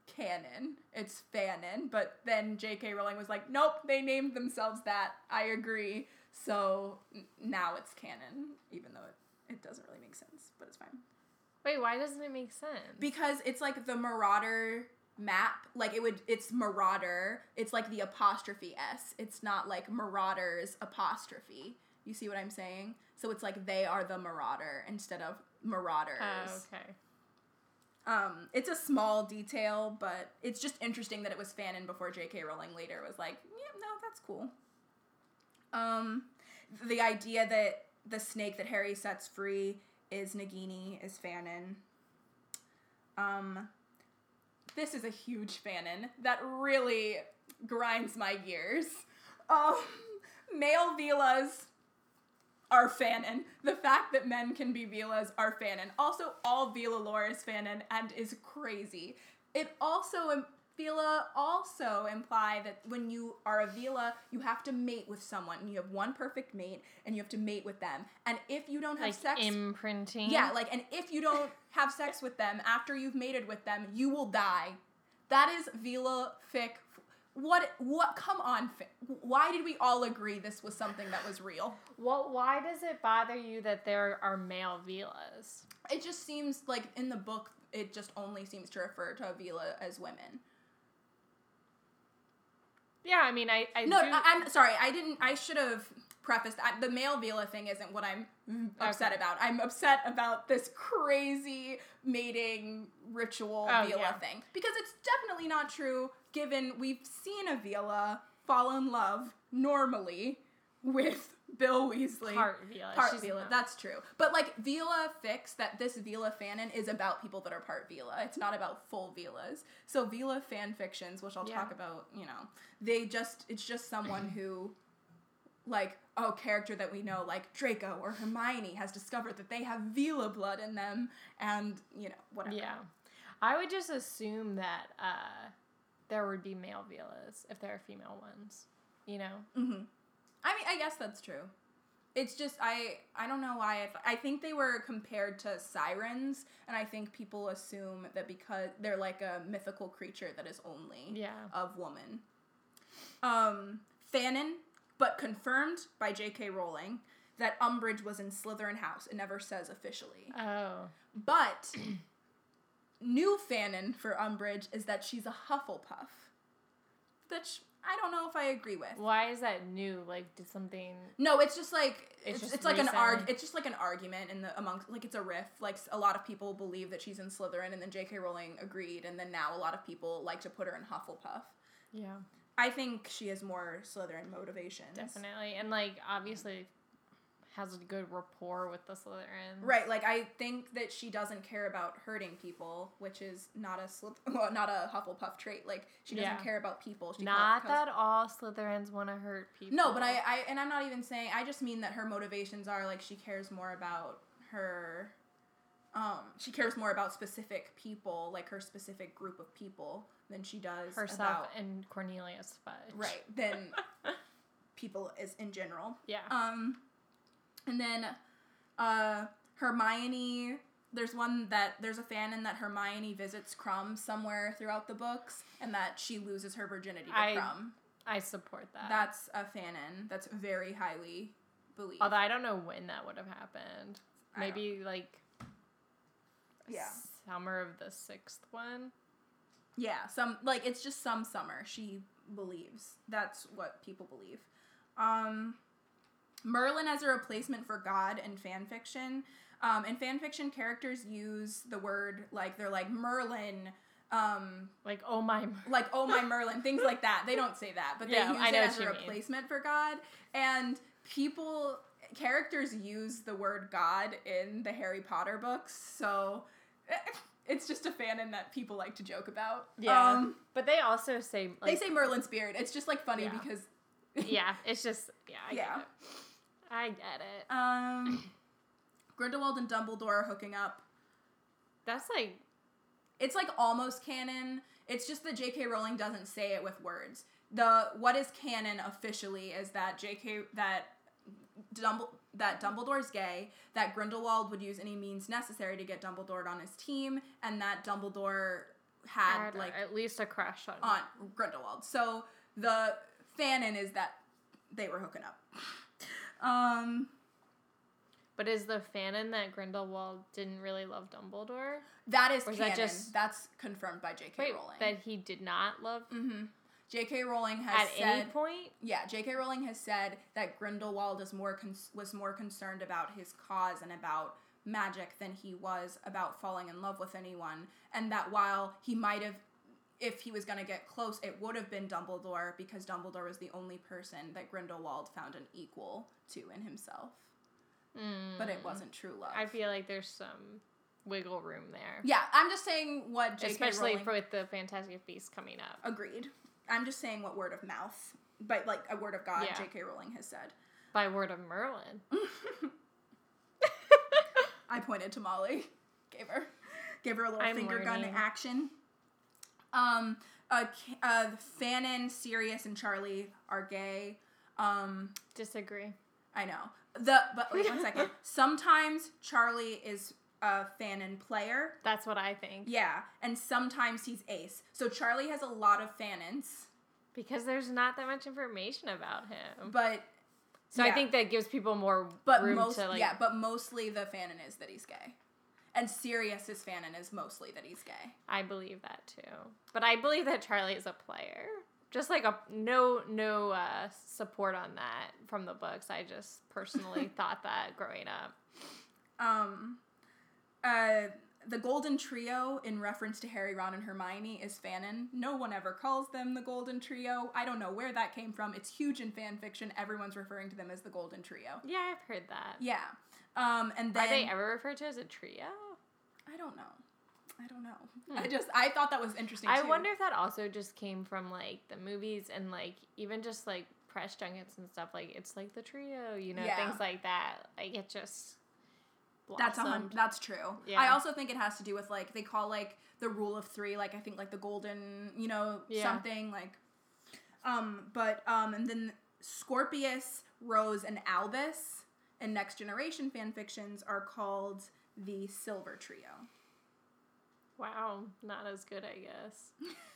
canon. It's fanon. But then J.K. Rowling was like, nope, they named themselves that. I agree. So n- now it's canon, even though it, it doesn't really make sense, but it's fine. Wait, why doesn't it make sense? Because it's like the Marauder map. Like it would, it's Marauder. It's like the apostrophe S. It's not like Marauders apostrophe. You see what I'm saying? So it's like they are the Marauder instead of Marauders. Oh, okay. Um, it's a small detail, but it's just interesting that it was fanon before J.K. Rowling later was like, yeah, no, that's cool. Um, the idea that the snake that Harry sets free is Nagini is fanon. Um, this is a huge fanon that really grinds my gears. Um, male Veelas are fanon. The fact that men can be Veelas are fanon. Also, all Veela lore is fanon and is crazy. It also Veela also imply that when you are a Veela, you have to mate with someone. And you have one perfect mate, and you have to mate with them. And if you don't have Like sex, imprinting. yeah, like, and if you don't have sex with them after you've mated with them, you will die. That is Veela fic. What? What? Come on. Fic. Why did we all agree this was something that was real? Well, why does it bother you that there are male Veelas? It just seems like in the book, it just only seems to refer to a Veela as women. Yeah, I mean, I, I No, do. I, I'm sorry. I didn't. I should have prefaced that. The male Veela thing isn't what I'm upset Okay. about. I'm upset about this crazy mating ritual Oh, Veela yeah. thing because it's definitely not true. Given we've seen a Veela fall in love normally with Bill Weasley. Part Veela. Part She's Veela, not- that's true. But like Veela fics that this Veela fanon is about people that are part Veela. It's not about full Veelas. So Veela fan fictions, which I'll Yeah. talk about, you know, they just it's just someone who like oh character that we know like Draco or Hermione has discovered that they have Veela blood in them and you know whatever. Yeah. I would just assume that uh, there would be male Veelas if there are female ones. You know? Mm-hmm. I mean, I guess that's true. It's just I I don't know why I, I think they were compared to sirens, and I think people assume that because they're like a mythical creature that is only Yeah. of woman. Um, Fanon, but confirmed by J.K. Rowling that Umbridge was in Slytherin House. It never says officially, Oh. but new Fanon for Umbridge is that she's a Hufflepuff. Which I don't know if I agree with. Why is that new? Like, did something. No, it's just like It's it's, just it's like an arg. It's just like an argument in the amongst like it's a riff. Like a lot of people believe that she's in Slytherin, and then J.K. Rowling agreed, and then now a lot of people like to put her in Hufflepuff. Yeah. I think she has more Slytherin motivations. Definitely. And, like, obviously, has a good rapport with the Slytherin. Right, like I think that she doesn't care about hurting people, which is not a Slyth- well, not a Hufflepuff trait. Like she doesn't Yeah. care about people. She Not that all Slytherins want to hurt people. No, but I, I and I'm not even saying. I just mean that her motivations are like she cares more about her. Um, she cares more about specific people, like her specific group of people, than she does herself about and Cornelius Fudge. right than people as in general. Yeah. Um, and then uh, Hermione. There's one that there's a fanon that Hermione visits Krum somewhere throughout the books, and that she loses her virginity to I- Krum. I support that. That's a fanon that's very highly believed. Although I don't know when that would have happened. Maybe like Yeah. summer of the sixth one. Yeah, some like it's just some summer she believes. That's what people believe. Um Merlin as a replacement for God in fan fiction. Um, in fan fiction, characters use the word like they're like Merlin, um, Like oh my. like oh my Merlin, things like that. They don't say that, but they Yeah, use I it as a you mean. replacement for God. And people, characters use the word God in the Harry Potter books, so it's just a fanon that people like to joke about. Yeah. Um, but they also say they say Merlin's beard. It's just like funny Yeah. because yeah. It's just yeah. I Yeah. I get it. um, Grindelwald and Dumbledore are hooking up. That's like It's like almost canon. It's just that J.K. Rowling doesn't say it with words. The what is canon officially is that J.K. that Dumbledore that Dumbledore's gay, that Grindelwald would use any means necessary to get Dumbledore on his team, and that Dumbledore had had, like at least a crush on. on Grindelwald. So the fanon is that they were hooking up. Um, But is the fanon that Grindelwald didn't really love Dumbledore? that is is canon. that just- That's confirmed by J.K. Wait, Rowling. that he did not love mm-hmm. J.K. Rowling has at said, any point. yeah, J.K. Rowling has said that Grindelwald is more cons- was more concerned about his cause and about magic than he was about falling in love with anyone, and that while he might have. If he was going to get close, it would have been Dumbledore because Dumbledore was the only person that Grindelwald found an equal to in himself. But it Mm. wasn't true love. I feel like there's some wiggle room there, Yeah, I'm just saying what J.K. especially Rowling for with the Fantastic Beasts coming up. agreed. I'm just saying what word of mouth, but like a word of God, Yeah. J.K. Rowling has said. By word of Merlin. I pointed to Molly, gave her, gave her a little I'm finger gun action. Um, uh, uh, Fanon, Sirius, and Charlie are gay. Um, Disagree. I know the but wait one second. Sometimes Charlie is a fanon player. That's what I think. Yeah, and sometimes he's Ace. So Charlie has a lot of fanons, Because there's not that much information about him. but So I think that gives people more But room most, to like. yeah, but mostly the fanon is that he's gay, and Sirius's fanon is mostly that he's gay. I believe that too. But I believe that Charlie is a player. Just like a no no uh, support on that from the books. I just personally thought that growing up. Um, uh, the Golden Trio, in reference to Harry, Ron, and Hermione, is fanon. No one ever calls them the Golden Trio. I don't know where that came from. It's huge in fan fiction. Everyone's referring to them as the Golden Trio. Yeah, I've heard that. Yeah. Um, and then Are they ever referred to as a trio? I don't know. I don't know. Hmm. I just I thought that was interesting. I too. wonder if that also just came from like the movies and like even just like press junkets and stuff. Like it's like the trio, you know, Yeah. things like that. Like it just That's a that's true. Yeah. I also think it has to do with like they call like the rule of three, like I think like the golden, you know, Yeah. something like. Um, but um, and then Scorpius, Rose, and Albus in Next Generation fan fictions are called the Silver Trio. Wow, not as good, I guess.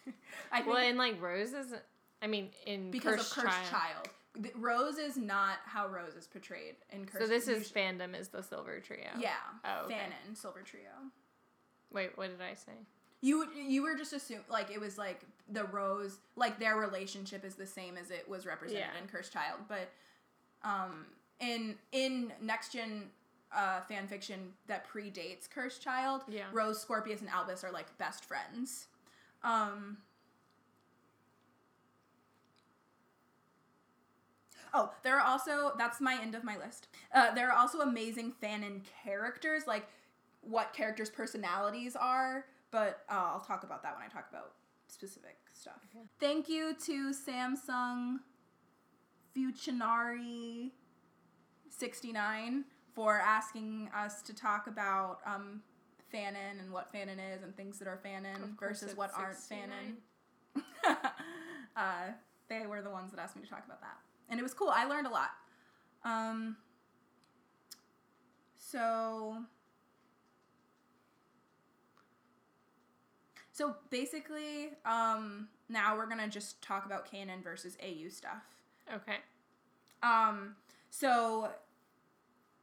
I think Well, and like Rose is, I mean, in because Cursed of Cursed Child. Child. Rose is not how Rose is portrayed in Cursed. So this is usually- fandom is the Silver Trio. yeah, Oh, okay. Fanon Silver Trio. Wait, what did I say? You you were just assuming like it was like the Rose like their relationship is the same as it was represented Yeah. in Cursed Child, but um in in next gen uh, fan fiction that predates Cursed Child, Yeah. Rose, Scorpius, and Albus are like best friends. Um. Oh, there are also that's my end of my list. Uh, there are also amazing fanon characters, like what characters' personalities are. But uh, I'll talk about that when I talk about specific stuff. Okay. Thank you to Samsung Fuchinari sixty nine for asking us to talk about um, fanon and what fanon is and things that are fanon versus what aren't fanon. uh, they were the ones that asked me to talk about that, and it was cool. I learned a lot. Um, so, so basically, um, now we're gonna just talk about canon versus AU stuff. Okay. Um, so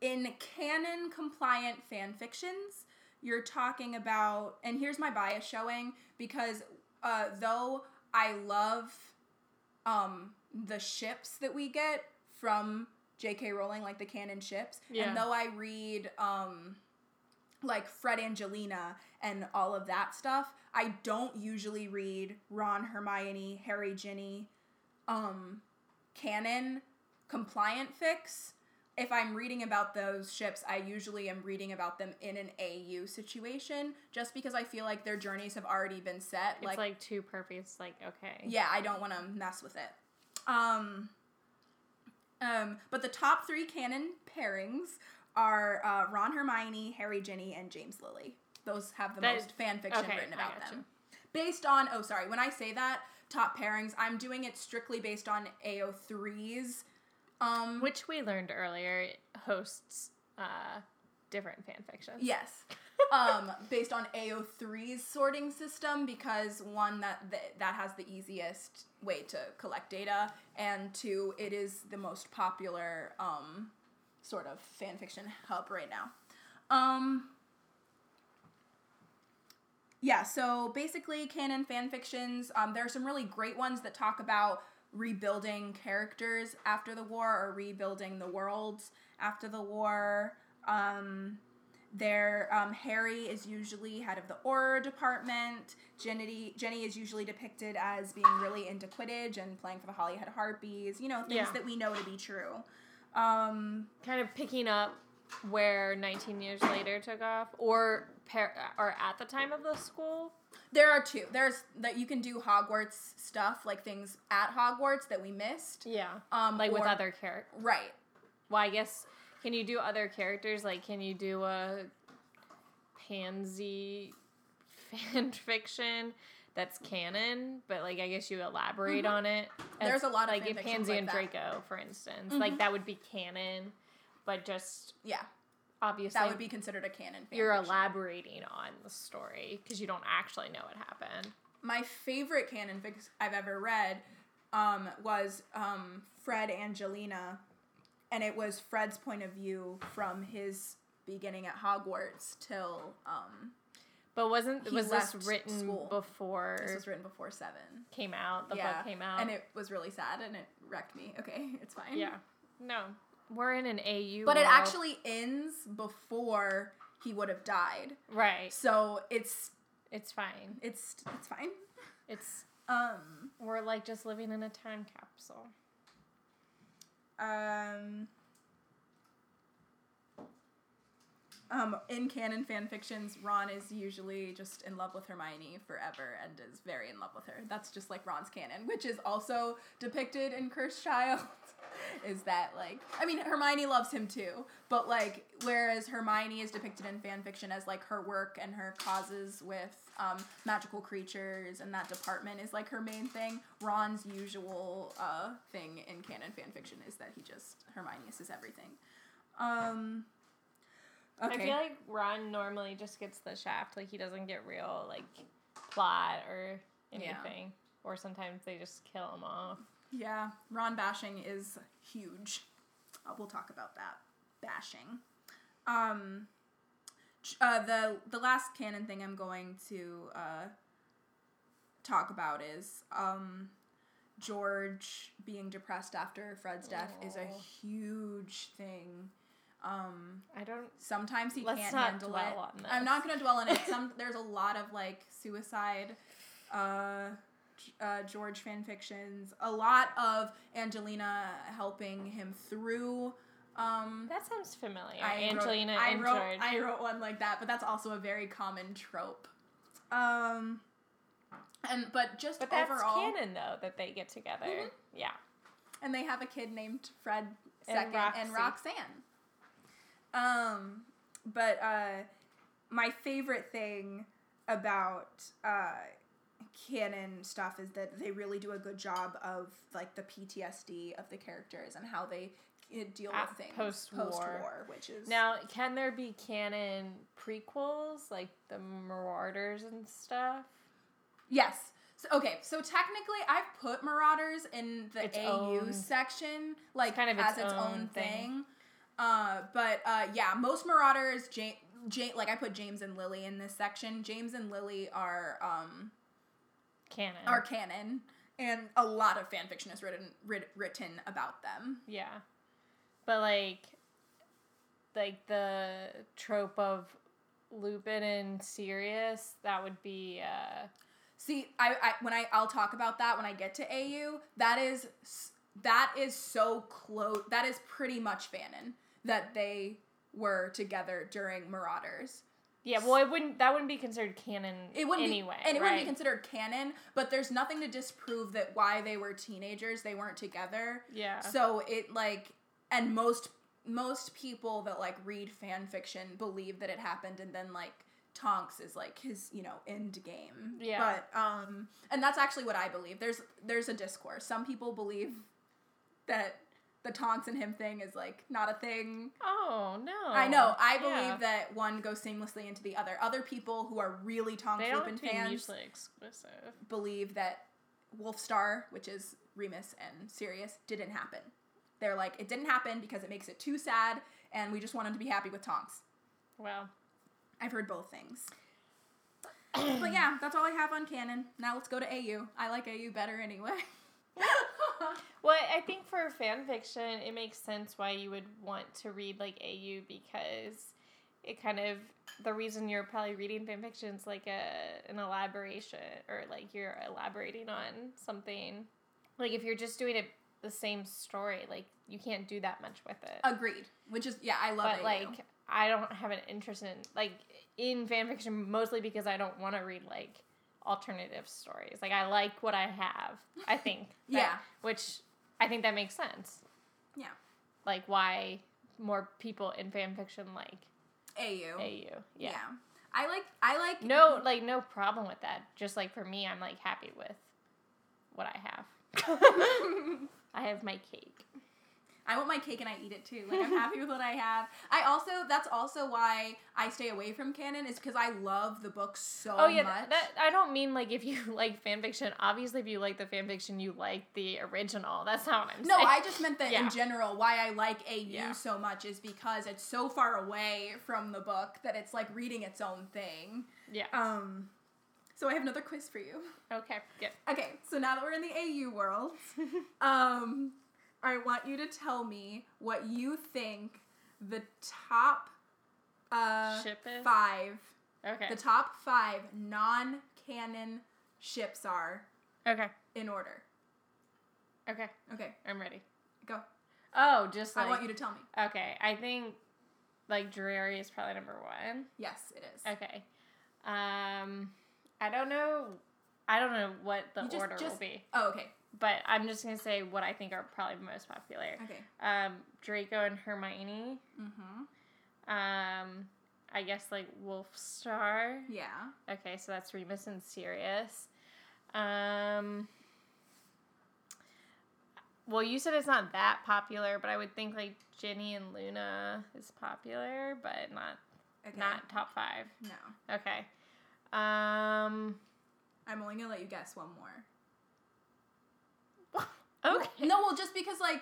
in canon compliant fan fictions, you're talking about, and here's my bias showing because uh, though I love um, the ships that we get from J.K. Rowling, like the canon ships, Yeah. and though I read um, like Fred Angelina and all of that stuff, I don't usually read Ron, Hermione, Harry, Ginny, um, canon compliant fics. If I'm reading about those ships, I usually am reading about them in an AU situation just because I feel like their journeys have already been set. It's like, two purpose. Like okay. Yeah, I don't want to mess with it. Um, um, but the top three canon pairings are uh, Ron, Hermione, Harry, Ginny, and James Lily. Those have the That- most fan fiction okay, written about them. Based on, oh, sorry, when I say that, top pairings, I'm doing it strictly based on AO3's. Um, Which we learned earlier hosts uh, different fan fictions. Yes. um, based on AO3's sorting system because one that, that that has the easiest way to collect data and two it is the most popular um, sort of fan fiction hub right now. Um, yeah, so basically canon fan fictions, um, there are some really great ones that talk about rebuilding characters after the war or rebuilding the worlds after the war. Um, there, um, Harry is usually head of the Auror department. Ginny, Ginny is usually depicted as being really into Quidditch and playing for the Holyhead Harpies. You know, things Yeah. that we know to be true. Um, Kind of picking up where 19 years later took off, or par- or at the time of the school. there are two. There's that you can do Hogwarts stuff, like things at Hogwarts that we missed. Yeah. Um, Like with other characters. Right. Well, I guess can you do other characters? Like, can you do a pansy fan fiction that's canon? But like, I guess you elaborate Mhm. on it. There's a lot of like Pansy like and that. Draco, for instance. Mhm. Like that would be canon, but just Yeah, obviously that would be considered a canon. You're fiction. elaborating on the story because you don't actually know what happened. my favorite canon fic I've ever read um, was um, Fred Angelina, and it was Fred's point of view from his beginning at Hogwarts till um, But wasn't was this written school. before this was written before seven. came out? The yeah, book came out. and it was really sad, and it wrecked me. Okay, it's fine. yeah. No, we're in an AU. but it actually ends before he would have died, right. so it's It's fine. it's it's fine. It's Um, we're like just living in a time capsule. Um, um, in canon fan fictions, Ron is usually just in love with Hermione forever and is very in love with her. That's just like Ron's canon, which is also depicted in Cursed Child. is that like I mean Hermione loves him too, but like whereas Hermione is depicted in fan fiction as like her work and her causes with um, magical creatures and that department is like her main thing. Ron's usual uh, thing in canon fan fiction is that he just Hermione is his everything. Um, okay. I feel like Ron normally just gets the shaft. Like he doesn't get real like plot or Yeah. anything. Or sometimes they just kill him off. Yeah, Ron bashing is huge. Uh, we'll talk about that bashing. Um, uh, the the last canon thing I'm going to uh, talk about is um, George being depressed after Fred's death is a huge thing. Um, I don't. sometimes he can't handle it. I'm not gonna dwell on it. Some there's a lot of like suicide uh uh, George fan fictions. A lot of Angelina helping him through. Um, That sounds familiar. I wrote- Angelina I and wrote, George. I wrote one like that, but that's also a very common trope. Um, and but just but that's overall, canon though that they get together. Mhm. Yeah. and they have a kid named Fred And second and. Roxanne. Um, but uh, my favorite thing about uh, canon stuff is that they really do a good job of like the PTSD of the characters and how they uh, deal At with things post-war. post-war, which is Now, can there be canon prequels like the Marauders and stuff? Yes. So, okay, so technically, I've put Marauders in the Its AU own- section, like kind of as its its own, own thing. thing. Uh, but uh, yeah, most Marauders, James, ja- like I put James and Lily in this section. James and Lily are um Canon. are canon, and a lot of fan fiction is written writ- written about them. Yeah. But like like the trope of Lupin and Sirius, that would be uh See, I, I when I I'll talk about that when I get to AU. That is that is so close. That is pretty much fanon that they were together during Marauders. Yeah, well it wouldn't that wouldn't be considered canon It wouldn't anyway. be, and it wouldn't be considered canon. But there's nothing to disprove that why they were teenagers they weren't together. Yeah. So it like, and most most people that like read fan fiction believe that it happened, and then like Tonks is like his you know end game. Yeah. But um, and that's actually what I believe. There's there's a discourse. Some people believe that the Tonks and him thing is like not a thing. Oh no. I know. I believe Yeah. that one goes seamlessly into the other. Other people who are really Tonks they don't fans mutually exclusive. believe that Wolfstar, which is Remus and Sirius, didn't happen. They're like, it didn't happen because it makes it too sad, and we just want him to be happy with Tonks. Well. I've heard both things. but yeah, that's all I have on canon. Now let's go to AU. I like AU better anyway. Well, I think for fan fiction, it makes sense why you would want to read like AU because it kind of the reason you're probably reading fan fiction is like a an elaboration or like you're elaborating on something. Like if you're just doing it the same story, like you can't do that much with it. Agreed. Which is yeah, I love it. like I don't have an interest in like in fan fiction mostly because I don't want to read like alternative stories. Like I like what I have. I think. that- Yeah. Which I think that makes sense. yeah, Like why more people in fan fiction like AU. AU. Yeah. Yeah. I like I like No, like no problem with that. Just like for me, I'm like happy with what I have. I have my cake. I want my cake and I eat it too. Like I'm happy with what I have. I also that's also why I stay away from canon is because I love the book so Oh yeah, much. that I don't mean like if you like fan fiction. Obviously, if you like the fan fiction, you like the original. That's not what I'm no, saying. I just meant that Yeah. in general why I like AU Yeah. so much is because it's so far away from the book that it's like reading its own thing. yeah. Um so I have another quiz for you. Okay. Good. Okay, so now that we're in the AU world, um I want you to tell me what you think the top uh Ship is? 5 Okay. the top five non-canon ships are okay. in order. Okay. Okay, I'm ready. go. Oh, just like I want you to tell me. okay. I think like Drarry is probably number one. Yes, it is. Okay. Um, I don't know. I don't know what the just- order just- will be, Oh, okay. But I'm just gonna say what I think are probably the most popular. Okay. Um, Draco and Hermione. Mm-hmm. Um, I guess like Wolfstar. Yeah. Okay, so that's Remus and Sirius. Um, well, you said it's not that popular, but I would think like Ginny and Luna is popular, but not Okay. not top five. No. Okay. Um. I'm only gonna let you guess one more. Okay. No, well, just because like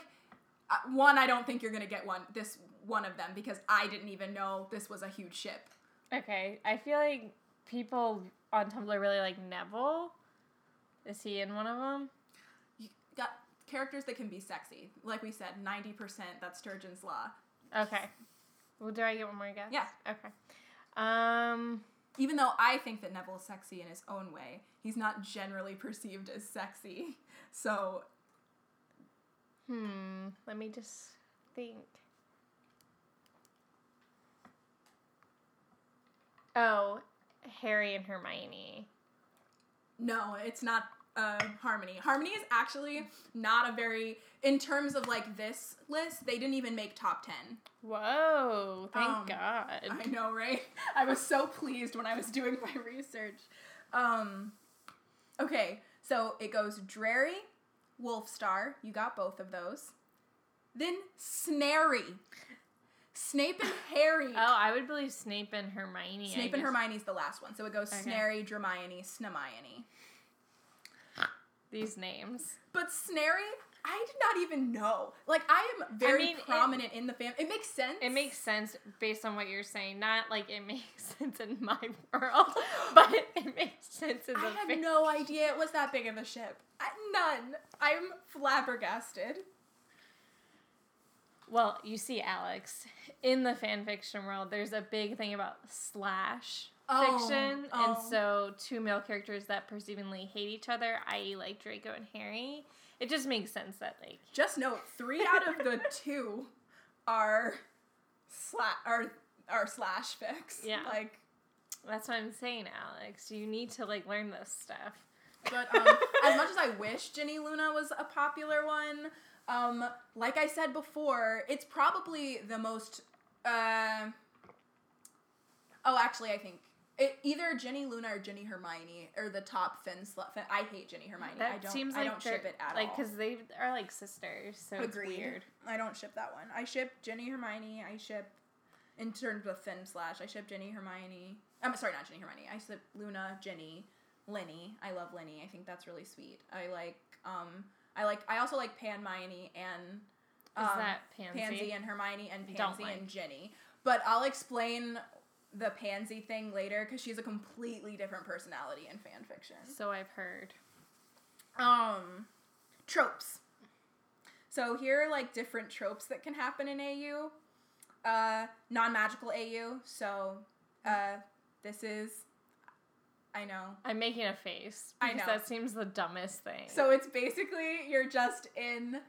uh, one, I don't think you're gonna get one. This one of them because I didn't even know this was a huge ship. Okay. I feel like people on Tumblr really like Neville. Is he in one of them? You got characters that can be sexy. Like we said, ninety percent. That's Sturgeon's law. Okay. Well, do I get one more guess? Yeah. Okay. Um. even though I think that Neville is sexy in his own way, he's not generally perceived as sexy. So, Hmm. Let me just think. Oh, Harry and Hermione. no, it's not uh, Harmony. Harmony is actually not a very, in terms of like this list, they didn't even make top 10. Whoa! Thank Um, God. I know, right? I was so pleased when I was doing my research. Um, okay, so it goes Drarry, Wolfstar. You got both of those. Then Snary. Snape and Harry. Oh, I would believe Snape and Hermione. Snape and. Hermione's the last one. So it goes Okay. Snary, Dramione, Snamione. These names. But Snary, I did not even know. Like I am very mean, it- prominent in the fam. It makes sense. It makes sense based on what you're saying. Not like it makes sense in my world, but it makes sense in the I had no idea it was that big of a ship. I, none. I'm flabbergasted. Well, you see, Alex, in the fan fiction world, there's a big thing about slash Oh, fiction, and oh. so two male characters that perceivingly hate each other, i.e., like Draco and Harry. It just makes sense that like Just note, three out of the two are sla- are are slash fics. Yeah. Like, that's what I'm saying, Alex. You need to like learn this stuff. but um, as much as I wish Ginny Luna was a popular one, um, like I said before, it's probably the most. Uh, oh, actually, I think. It, either Ginny Luna or Ginny Hermione or the top femslash. Fin- I hate Ginny Hermione. That I don't. seems I don't ship it at like all. because they are like sisters, so it's weird. I don't ship that one. I ship Ginny Hermione. I ship, in terms of femslash, I ship Ginny Hermione. I'm sorry, not Ginny Hermione. I ship Luna, Ginny, Linny. I love Linny. I think that's really sweet. I like, um, I like, I also like Pan, Hermione, and Is um, that Pansy? Pansy and Hermione and Pansy like. and Ginny. But I'll explain the Pansy thing later because she's a completely different personality in fan fiction. So I've heard. Um, tropes. So here are like different tropes that can happen in AU. Uh, non-magical AU. So, uh, this is, I know. I'm making a face I because know. that seems the dumbest thing. So it's basically you're just in,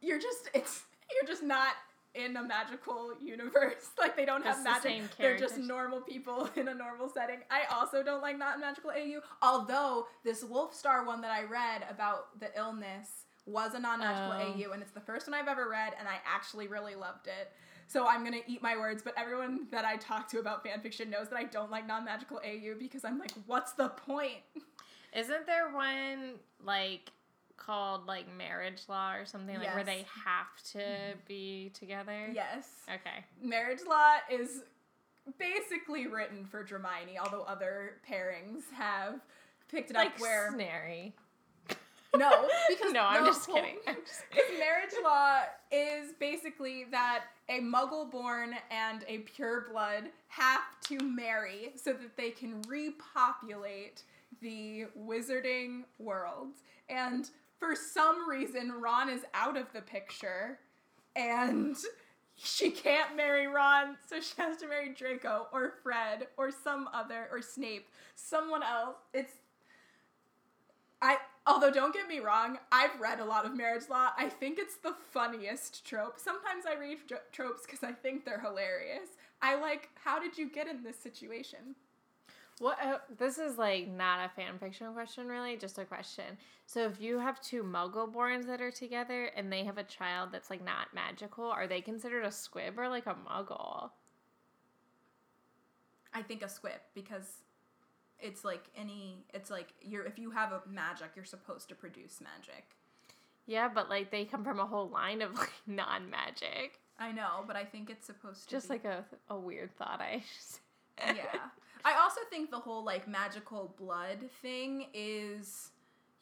you're just it's you're just not in a magical universe. Like they don't have It's the magic. same They're just normal people in a normal setting. I also don't like not magical AU. Although this Wolfstar one that I read about the illness was oh. a non-magical Oh. AU, and it's the first one I've ever read, and I actually really loved it. So I'm gonna eat my words, but everyone that I talk to about fanfiction knows that I don't like non-magical AU because I'm like, what's the point? Isn't there one like called like marriage law or something like where they have to mm-hmm. be together? Yes. Okay. Marriage Law is basically written for Hermione, although other pairings have picked it Like up where Snarry. no, because No, I'm just whole- kidding. I'm just because marriage law is basically that a muggle born and a pureblood have to marry so that they can repopulate the wizarding world. And for some reason, Ron is out of the picture and she can't marry Ron, so she has to marry Draco or Fred or some other or Snape, someone else. It's I although don't get me wrong, I've read a lot of marriage law. I think it's the funniest trope. Sometimes I read tropes because I think they're hilarious. I like how did you get in this situation? What? Uh, this is like not a fan fiction question, really, just a question. So, if you have two Muggle-borns that are together and they have a child that's like not magical, are they considered a squib or like a Muggle? I think a squib because it's like any it's like you're if you have a magic, you're supposed to produce magic. Yeah, but like they come from a whole line of like non-magic. I know, but I think it's supposed to Just be. like a a weird thought. I. Just... yeah. I also think the whole like magical blood thing is,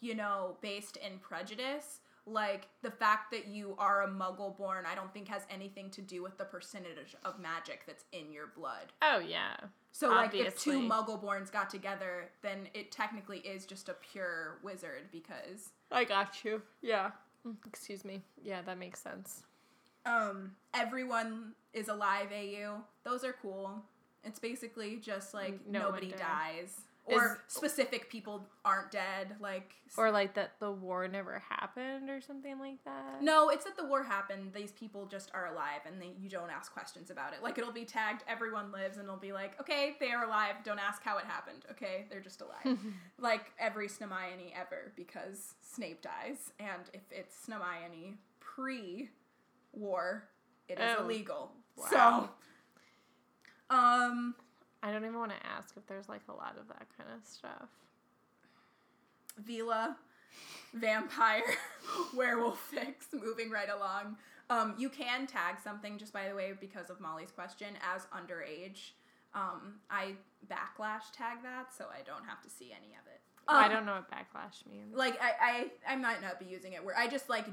you know, based in prejudice. Like the fact that you are a muggle born, I don't think has anything to do with the percentage of magic that's in your blood. Oh yeah. So like if two muggle borns got together, then it technically is just a pure wizard because I got you. Yeah. Mm, Excuse me. Yeah, that makes sense. um everyone is alive AU. Those are cool. It's basically just like no nobody dies. Or Is- specific people aren't dead. Like Or like that the war never happened or something like that. No, it's that the war happened. These people just are alive, and they, you don't ask questions about it. Like it'll be tagged, everyone lives, and it'll be like, okay, they are alive. Don't ask how it happened. Okay, they're just alive. like every Snamione ever, because Snape dies, and if it's Snamione pre-war, it is Oh, illegal. wow. So, um, I don't even want to ask if there's like a lot of that kind of stuff. Veela, vampire, werewolf fics, moving right along. Um, you can tag something, just by the way, because of Molly's question, as underage. Um, I backlash tag that, so I don't have to see any of it. I Um, don't know what backlash means. Like, I, I, I might not be using it where I just like,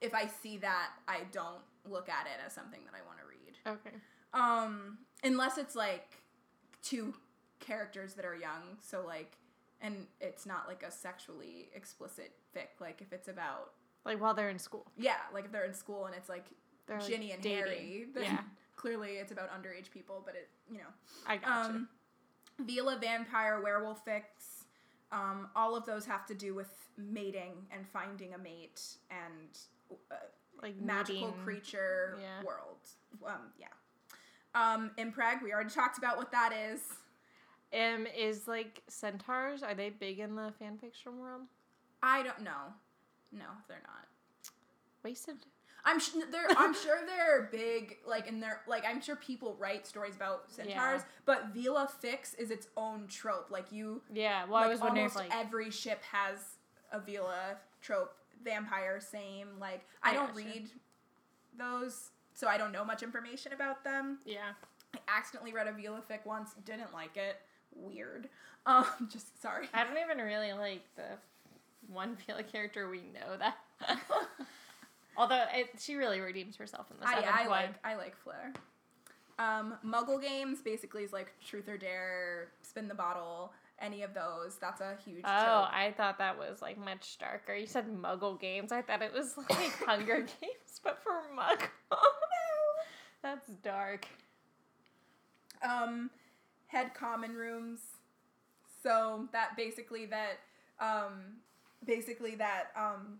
if I see that, I don't look at it as something that I want to read. Okay. Um, unless it's like two characters that are young, so like, and it's not like a sexually explicit fic. Like if it's about Like while they're in school. yeah, like if they're in school and it's like They're like, Ginny and dating. Harry, then Yeah. clearly it's about underage people. But it, you know, I gotcha. um, Veela vampire werewolf fics. Um, all of those have to do with mating and finding a mate and uh, like magical meeting- creature yeah. world. Um, yeah. Um, Impreg, we already talked about what that is. Um, is like centaurs? Are they big in the fan fiction world? I don't know. No, they're not. Wasted. I'm sh- they're I'm sure they're big like and they're like I'm sure people write stories about centaurs, Yeah. but Veela fics is its own trope. Like you Yeah. Well, like I was wondering almost if like every ship has a Veela trope. Vampire, same. Like I, I don't gotcha. read those, so I don't know much information about them. yeah. I accidentally read a Veela fic once, didn't like it. Weird. Um, just sorry. I don't even really like the one Veela character we know that. Although it, she really redeems herself in the I, seventh I one. like I like Fleur. Um, Muggle games basically is like Truth or Dare, Spin the Bottle, any of those. That's a huge. Oh. I thought that was like much darker. You said Muggle games. I thought it was like Hunger Games, but for Muggle. That's dark. um, head common rooms. So that basically that um, basically that um,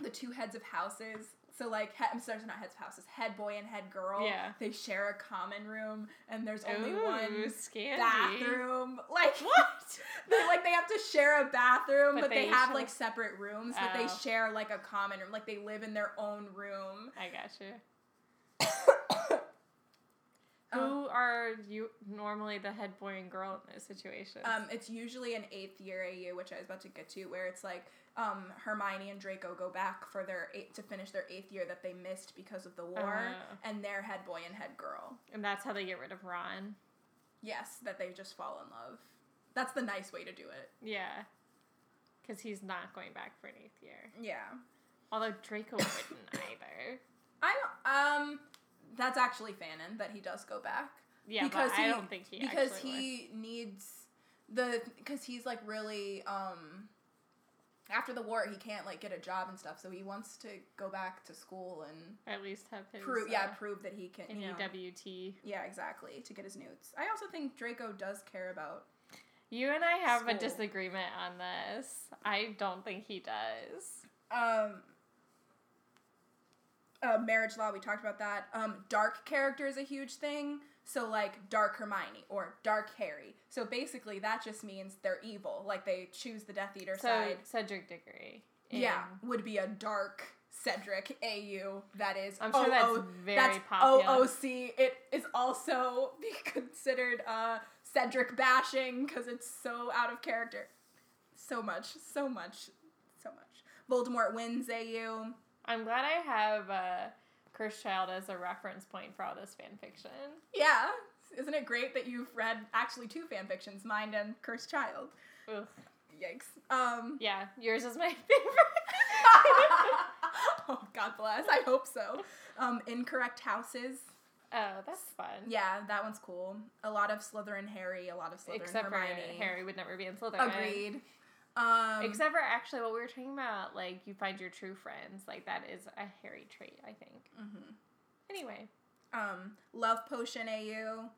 the two heads of houses. So like he- I'm sorry, not heads of houses. Head boy and head girl. Yeah. They share a common room, and there's only Ooh, one Scandy. bathroom. Like What? they like they have to share a bathroom, But but, they, they have share- like separate rooms, but they Oh. share like a common room. Like they live in their own room. I got you. Um, Who are you normally the head boy and girl in those situations? Um, it's usually an eighth year AU, which I was about to get to, where it's like um, Hermione and Draco go back for their eight to finish their eighth year that they missed because of the war, Uh. and they're head boy and head girl. and that's how they get rid of Ron. Yes, that they just fall in love. That's the nice way to do it. Yeah. Because he's not going back for an eighth year. Yeah, Although Draco wouldn't either. I don't. Um, that's actually fanon that he does go back. Yeah, because but I he- don't think he because he needs the because he's like really um after the war he can't like get a job and stuff so he wants to go back to school and At least have his prove yeah uh, prove that he can you know, NEWT. yeah exactly to get his newts i also think draco does care about You and I have a disagreement on this. I don't think he does. um uh, marriage law we talked about that um dark character is a huge thing so like dark hermione or dark harry so basically that just means they're evil like they choose the death eater So side Cedric Diggory. yeah, would be a dark Cedric AU that is. I'm sure that's very that's popular. OOC. It is also be considered uh, Cedric bashing because it's so out of character. So much, so much, so much. Voldemort wins AU. I'm glad I have uh, Cursed Child as a reference point for all this fan fiction. Yeah, isn't it great that you've read actually two fan fictions, mine and Cursed Child? Ugh. Yikes. Um. Yeah, yours is my favorite. oh God bless. I hope so. Um, incorrect houses. oh, that's fun. Yeah, that one's cool. A lot of Slytherin Harry, a lot of Slytherin Except Hermione. for Harry would never be in Slytherin. Agreed. Um, Except for actually what we were talking about, like you find your true friends. Like that is a Harry trait, I think. mhm. Anyway, um, love potion AU.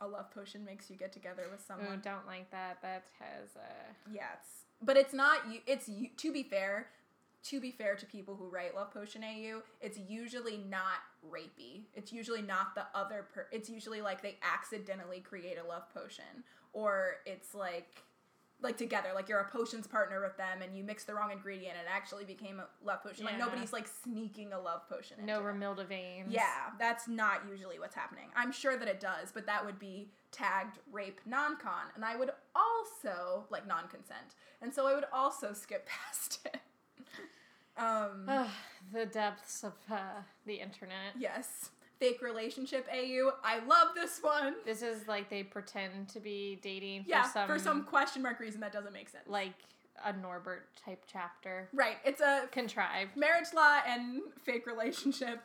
a love potion makes you get together with Ooh, someone. don't like that. That has a. Yeah, it's but it's not. It's to be fair. To be fair to people who write love potion AU, it's usually not rapey. It's usually not the other. Per- it's usually like they accidentally create a love potion, or it's like like together, like you're a potions partner with them, and you mix the wrong ingredient, and it actually became a love potion. Like nobody's like sneaking a love potion. No Romilda Vanes. Yeah, that's not usually what's happening. I'm sure that it does, but that would be tagged rape non-con, and I would also like non-consent, and so I would also skip past it. um, Ugh, the depths of uh, the internet. yes, fake relationship AU. I love this one. This is like they pretend to be dating for Yeah, some for some question mark reason that doesn't make sense. like a Norbert type chapter. right, it's a Contrived. marriage law and fake relationship,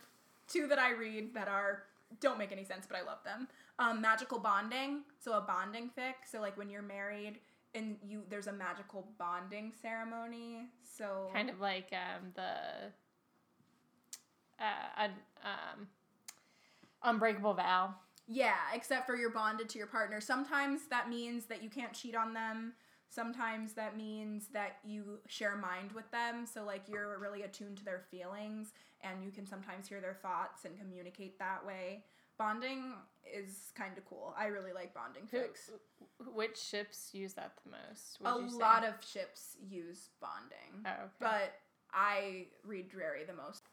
two that I read that are don't make any sense, but I love them. Um, magical bonding, so a bonding fic. So like when you're married and you there's a magical bonding ceremony. So Kind of like um, the uh, um, Unbreakable Vow. yeah, except for you're bonded to your partner. Sometimes that means that you can't cheat on them. Sometimes that means that you share mind with them. So like you're really attuned to their feelings and you can sometimes hear their thoughts and communicate that way. Bonding is kind of cool. I really like bonding Who, fics. which ships use that the most? A would you say? lot of ships use bonding, Oh, okay. but I read Drarry the most.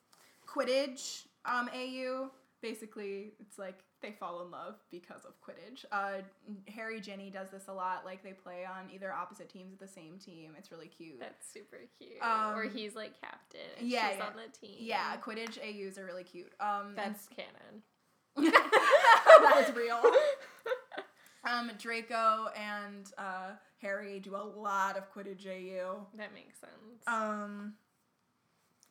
Quidditch, um, AU. Basically, it's like they fall in love because of Quidditch. Uh, Harry Ginny does this a lot. Like they play on either opposite teams of the same team. It's really cute. That's super cute. Um, or he's like captain and yeah, she's yeah. on the team. yeah, Quidditch AUs are really cute. Um, and That's canon. that is real. Um, Draco and uh, Harry do a lot of Quidditch AU. That makes sense. Um,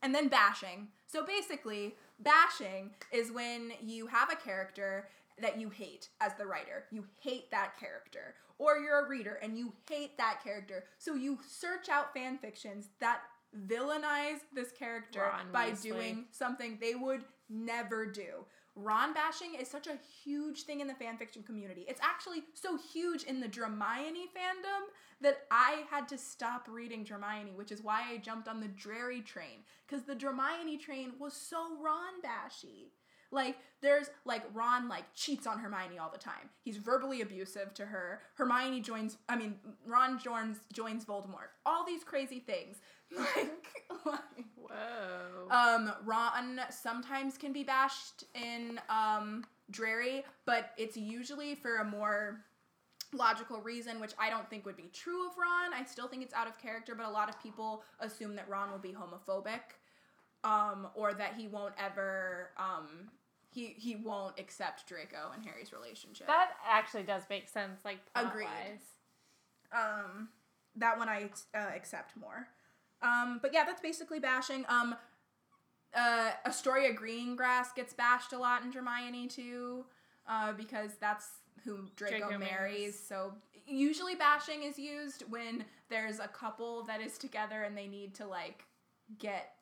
and then bashing. So basically, bashing is when you have a character that you hate as the writer. You hate that character. Or you're a reader and you hate that character. So you search out fan fictions that villainize this character Ron by Weasley. doing something they would never do. Ron bashing is such a huge thing in the fanfiction community. It's actually so huge in the Dramione fandom that I had to stop reading Dramione, which is why I jumped on the Drarry train. Because the Dramione train was so Ron bashy. Like, there's like Ron like cheats on Hermione all the time. He's verbally abusive to her. Hermione joins I mean, Ron joins joins Voldemort. All these crazy things. Like, like Whoa. um, Ron sometimes can be bashed in um, Drarry, but it's usually for a more logical reason, which I don't think would be true of Ron. I still think it's out of character, but a lot of people assume that Ron will be homophobic, um, or that he won't ever, um, he he won't accept Draco and Harry's relationship. that actually does make sense, like plot Agreed. wise. um, that one I uh, accept more. Um, but yeah, that's basically bashing. Um, uh, Astoria Greengrass gets bashed a lot in Dramione too, uh, because that's who Draco, Draco marries. marries. So usually bashing is used when there's a couple that is together and they need to like get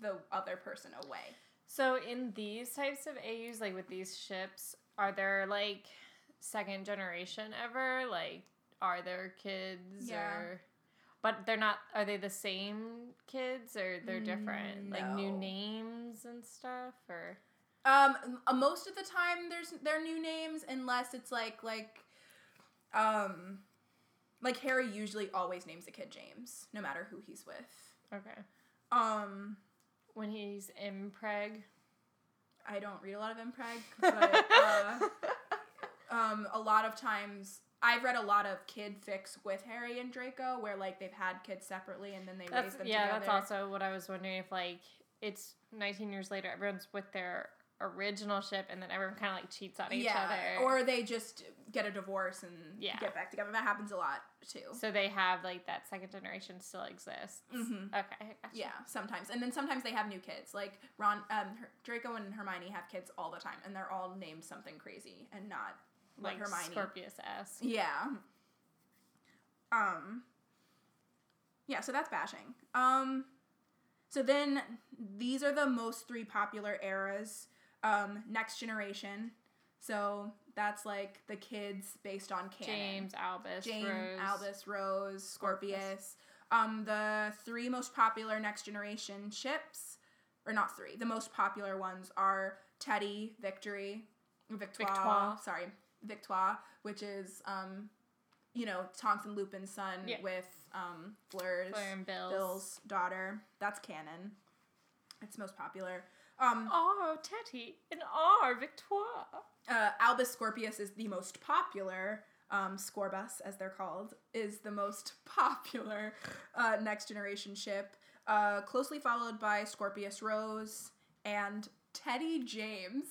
the other person away. So in these types of AUs, like with these ships, are there like second generation ever? Like, are there kids Yeah. or? But they're not. Are they the same kids or they're different? Like new names and stuff, or Um, most of the time there's they're new names unless it's like like, um, like Harry usually always names a kid James, no matter who he's with. okay. Um, When he's impreg. I don't read a lot of impreg, but uh, um, a lot of times I've read a lot of kid fics with Harry and Draco where like they've had kids separately and then they That's raise them yeah. together. That's also what I was wondering if like it's 19 years later, everyone's with their original ship, and then everyone kind of like cheats on each yeah, other. or they just get a divorce and Yeah. get back together. That happens a lot too. so they have like that second generation still exists. Mhm. Okay. Gotcha. Yeah, sometimes, and then sometimes they have new kids. Like Ron, um, Draco and Hermione have kids all the time, and they're all named something crazy and not like, Like Hermione. Scorpius S. Yeah. Um. Yeah, so that's bashing. Um. So then these are the most three popular eras. Um, next generation. So that's like the kids based on canon. James, Albus, James, Rose. Albus, Rose, Scorpius. Um, the three most popular next generation ships, or not three, the most popular ones are Teddy, Victory, Victoire, Victoire. sorry, Victoire, which is um, you know, Tonks and Lupin's son Yeah. with um Fleur's Fleur and Bill's. Bill's daughter. That's canon. It's most popular. Um, R Teddy and R Victoire. uh, Albus Scorpius is the most popular. Um, Scorbus, as they're called, is the most popular uh, next generation ship, uh, closely followed by Scorpius Rose and Teddy James.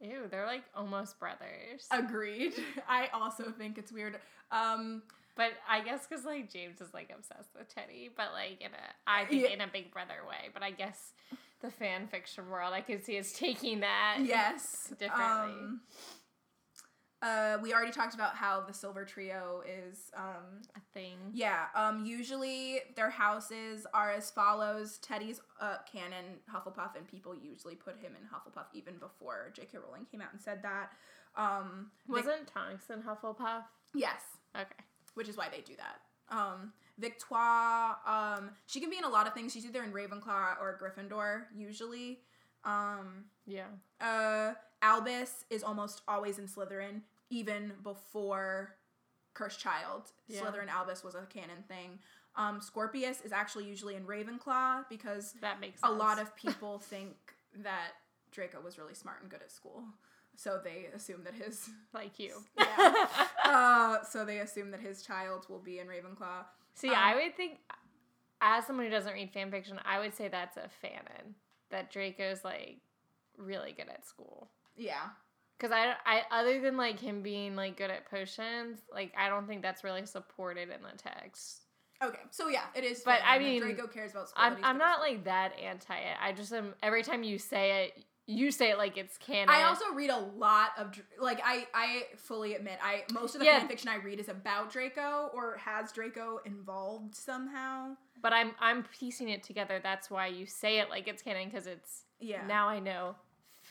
Ew, they're like almost brothers. Agreed. I also think it's weird. Um, But I guess because like James is like obsessed with Teddy, but like in a I think Yeah. in a Big Brother way. But I guess the fan fiction world I could see is taking that. yes. Differently. Um, uh, we already talked about how the Silver Trio is um, A thing. Yeah, um, usually their houses are as follows. Teddy's uh, canon Hufflepuff, and people usually put him in Hufflepuff even before J.K. Rowling came out and said that. Um, Wasn't Tonks in Hufflepuff? yes, Okay. which is why they do that. Um, Victoire, um, she can be in a lot of things. She's either in Ravenclaw or Gryffindor, usually. Um, Yeah. uh, Albus is almost always in Slytherin, even before Cursed Child. Yeah. Slytherin Albus was a canon thing. Um, Scorpius is actually usually in Ravenclaw because That makes a lot of people think that Draco was really smart and good at school. So they assume that his like you. Yeah. uh, so they assume that his child will be in Ravenclaw. See, Um, I would think, as someone who doesn't read fan fiction, I would say that's a fanon. That Draco's like really good at school. Yeah. Cause I, I, other than like him being like good at potions, like I don't think that's really supported in the text. Okay. So yeah, it is. But I mean, Draco cares about. I'm, I'm not like that anti it. I just am. Every time you say it, you say it like it's canon. I also read a lot of like I I fully admit I most of the Yeah. fan fiction I read is about Draco or has Draco involved somehow. but I'm, I'm piecing it together. That's why you say it like it's canon because it's Yeah. now I know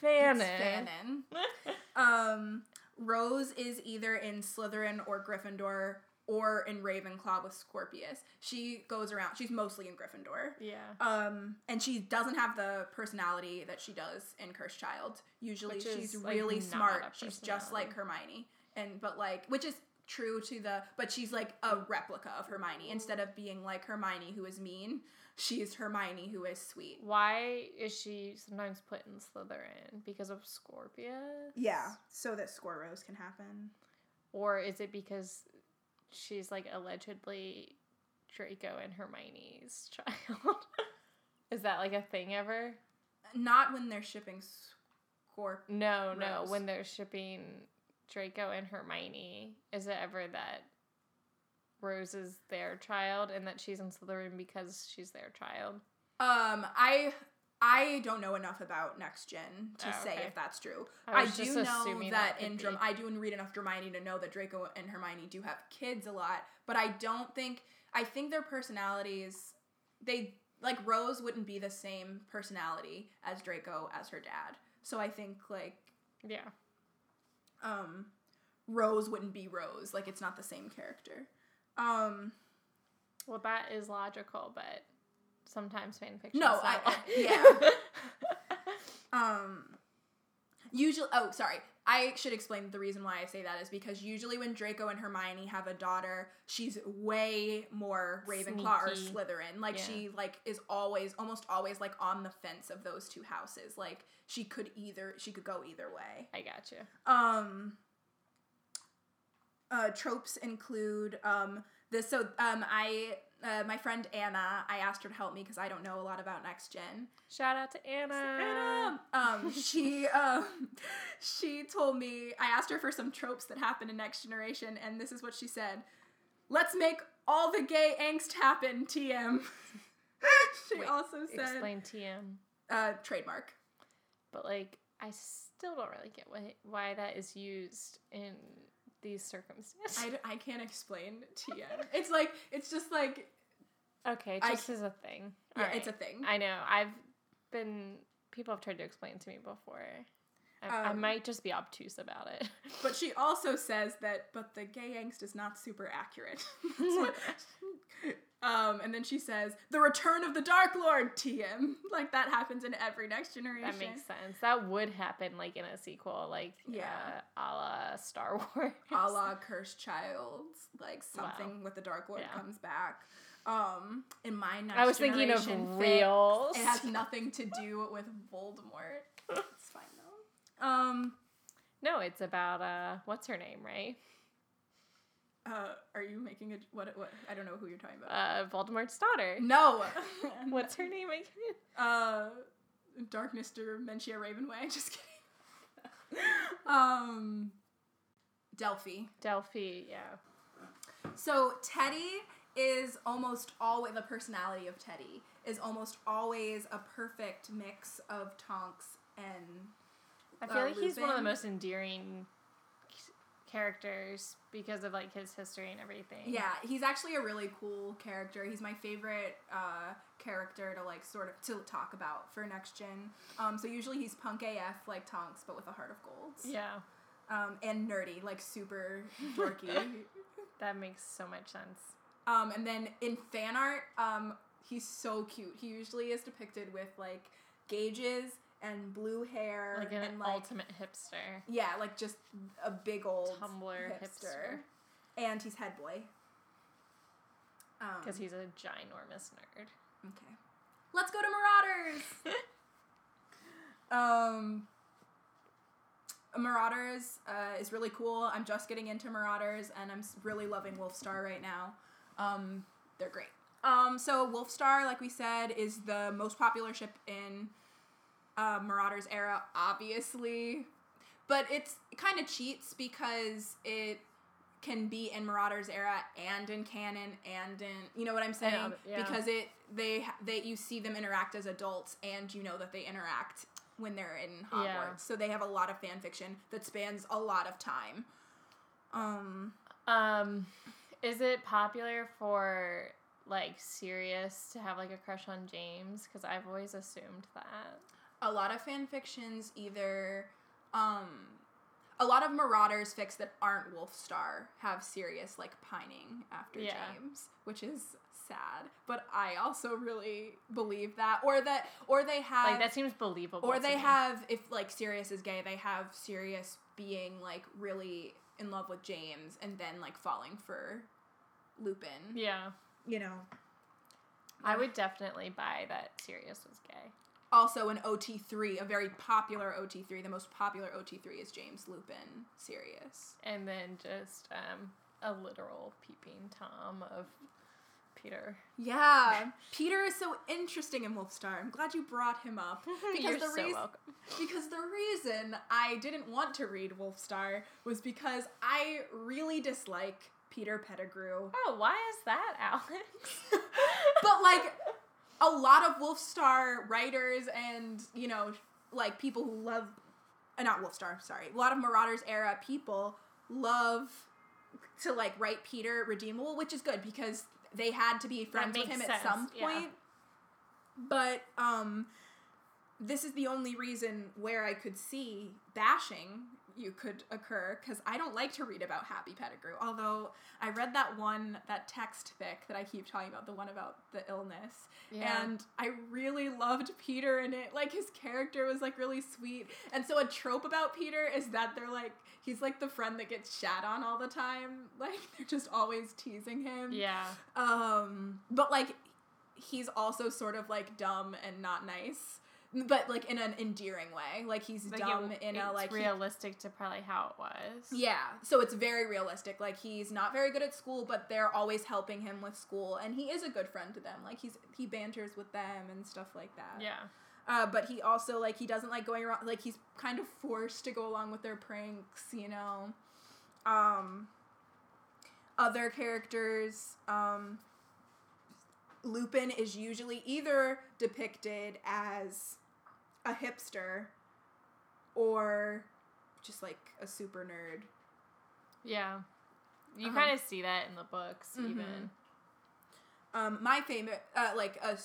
Fanon. fanon. Um, Rose is either in Slytherin or Gryffindor or in Ravenclaw with Scorpius. She goes around. She's mostly in Gryffindor. yeah. Um, and she doesn't have the personality that she does in Cursed Child. Usually, Which she's is, like, really smart. She's just like Hermione, and but like, which is true to the. But she's like a replica of Hermione instead of being like Hermione who is mean. She's Hermione who is sweet. Why is she sometimes put in Slytherin because of Scorpius? Yeah, so that Scorose can happen. Or is it because she's like allegedly Draco and Hermione's child? is that like a thing ever? Not when they're shipping Scorp. No, no. When they're shipping Draco and Hermione, is it ever that Rose is their child and that she's in Slytherin because she's their child? Um, I I don't know enough about next gen to Oh, say okay. if that's true. I I, do know that, that in be. Drum, I do read enough Hermione to know that Draco and Hermione do have kids a lot, but I don't think I think their personalities they like Rose wouldn't be the same personality as Draco as her dad. So I think like Yeah. um Rose wouldn't be Rose, like it's not the same character. Um Well, that is logical, but sometimes fan fiction. No, is I- yeah. Um, usually, oh, sorry. I should explain the reason why I say that is because usually when Draco and Hermione have a daughter, she's way more Ravenclaw or Slytherin. Like Yeah. she like is always, almost always like on the fence of those two houses. Like she could either, she could go either way. I got you. Um, uh, tropes include um this. So um, I uh, my friend Anna, I asked her to help me because I don't know a lot about next gen. Shout out to Anna. Anna, um, she um, she told me I asked her for some tropes that happen in Next Generation, and this is what she said: "Let's make all the gay angst happen." TM. she Wait, also said Explain TM. uh, trademark. But like, I still don't really get why why that is used in these circumstances. I, d- I can't explain TM. It's like it's just like okay, I just as a thing. yeah, Alright. it's a thing. I know. I've been people have tried to explain to me before. I, I Um, might just be obtuse about it. But she also says that, but the gay angst is not super accurate. Um, and then she says, the return of the Dark Lord, TM. Like that happens in every next generation. that makes sense. That would happen like in a sequel, like Yeah. uh, a la Star Wars. a la Cursed Child, like something with the Dark Lord Yeah. comes back. Um, in my next I was thinking of real. It has nothing to do with Voldemort. it's fine though. Um, No, it's about uh, what's her name, right? Uh, are you making a what? What? I don't know who you're talking about. Uh, Voldemort's daughter. no. What's her name again? Uh, Darkness Dementia Ravenway. Just kidding. um, Delphi. Delphi. Yeah. So Teddy is almost always the personality of Teddy is almost always a perfect mix of Tonks and I feel uh, like he's one of the most endearing characters because of like his history and everything. yeah, he's actually a really cool character. He's my favorite uh, character to like sort of to talk about for next gen. Um, so usually he's punk AF like Tonks, but with a heart of gold. Yeah. Um, and nerdy, like super dorky. That makes so much sense. Um, and then in fan art, um, he's so cute. He usually is depicted with like gauges and blue hair Like an and like ultimate hipster. yeah, like just a big old Tumblr hipster. And he's head boy. Um, Because he's a ginormous nerd. okay. Let's go to Marauders. um, Marauders uh, is really cool. I'm just getting into Marauders, and I'm really loving Wolfstar right now. Um, they're great. Um, so Wolfstar, like we said, is the most popular ship in uh, Marauders era, obviously, but it's it kind of cheats because it can be in Marauders era and in canon and in you know what I'm saying but- yeah. because it they they you see them interact as adults and you know that they interact when they're in Hogwarts. Yeah. So they have a lot of fan fiction that spans a lot of time. Um Um, is it popular for like Sirius to have like a crush on James? Because I've always assumed that. A lot of fan fictions either um a lot of marauders fics that aren't wolfstar have Sirius like pining after Yeah. james which is sad but i also really believe that or that or they have Like that seems believable. or they have if like Sirius is gay they have Sirius being like really in love with james and then like falling for lupin Yeah, you know I would definitely buy that Sirius was. Also an OT3, a very popular OT3. The most popular OT3 is James Lupin Sirius. And then just um, a literal peeping Tom of Peter. Yeah, Peter is so interesting in Wolfstar. I'm glad you brought him up because the so reason because the reason I didn't want to read Wolfstar was because I really dislike Peter Pettigrew. Oh, why is that, Alex? but like a lot of Wolfstar writers and you know like people who love uh, not Wolfstar sorry a lot of Marauders era people love to like write Peter redeemable which is good because they had to be friends with him at sense, some yeah. point but um this is the only reason where I could see bashing you could occur because I don't like to read about Happy Pettigrew. Although I read that one, that text fic that I keep talking about, the one about the illness, Yeah. and I really loved Peter in it. Like his character was like really sweet. And so a trope about Peter is that they're like he's like the friend that gets shat on all the time. Like they're just always teasing him. yeah. Um, but like he's also sort of like dumb and not nice, but like in an endearing way. Like he's Like dumb it- in a like he- realistic to probably how it was. yeah, so it's very realistic. Like he's not very good at school, but they're always helping him with school, and he is a good friend to them. Like he's he banters with them and stuff like that. Yeah. Uh, but he also like he doesn't like going around. Like he's kind of forced to go along with their pranks. You know. Um. Other characters. Um. Lupin is usually either depicted as a hipster or just like a super nerd. Yeah. You Uh-huh. kind of see that in the books, Mhm. even. um, my favorite, uh, like a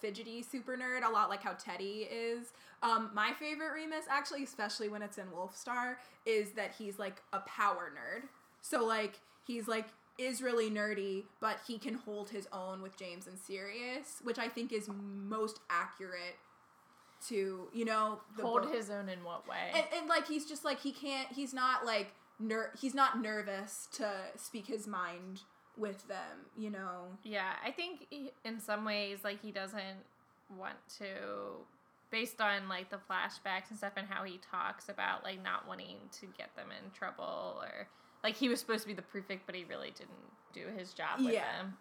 fidgety super nerd, a lot like how Teddy is. Um, my favorite Remus, actually, especially when it's in Wolfstar, is that he's like a power nerd. So like he's like is really nerdy, but he can hold his own with James and Sirius, which I think is most accurate to you know Hold his own in what way? and, and like he's just like he can't he's not like ner- he's not nervous to speak his mind with them you know Yeah, I think he, in some ways, like he doesn't want to, based on like the flashbacks and stuff, and how he talks about like not wanting to get them in trouble, or like he was supposed to be the prefect, but he really didn't do his job with Yeah. them.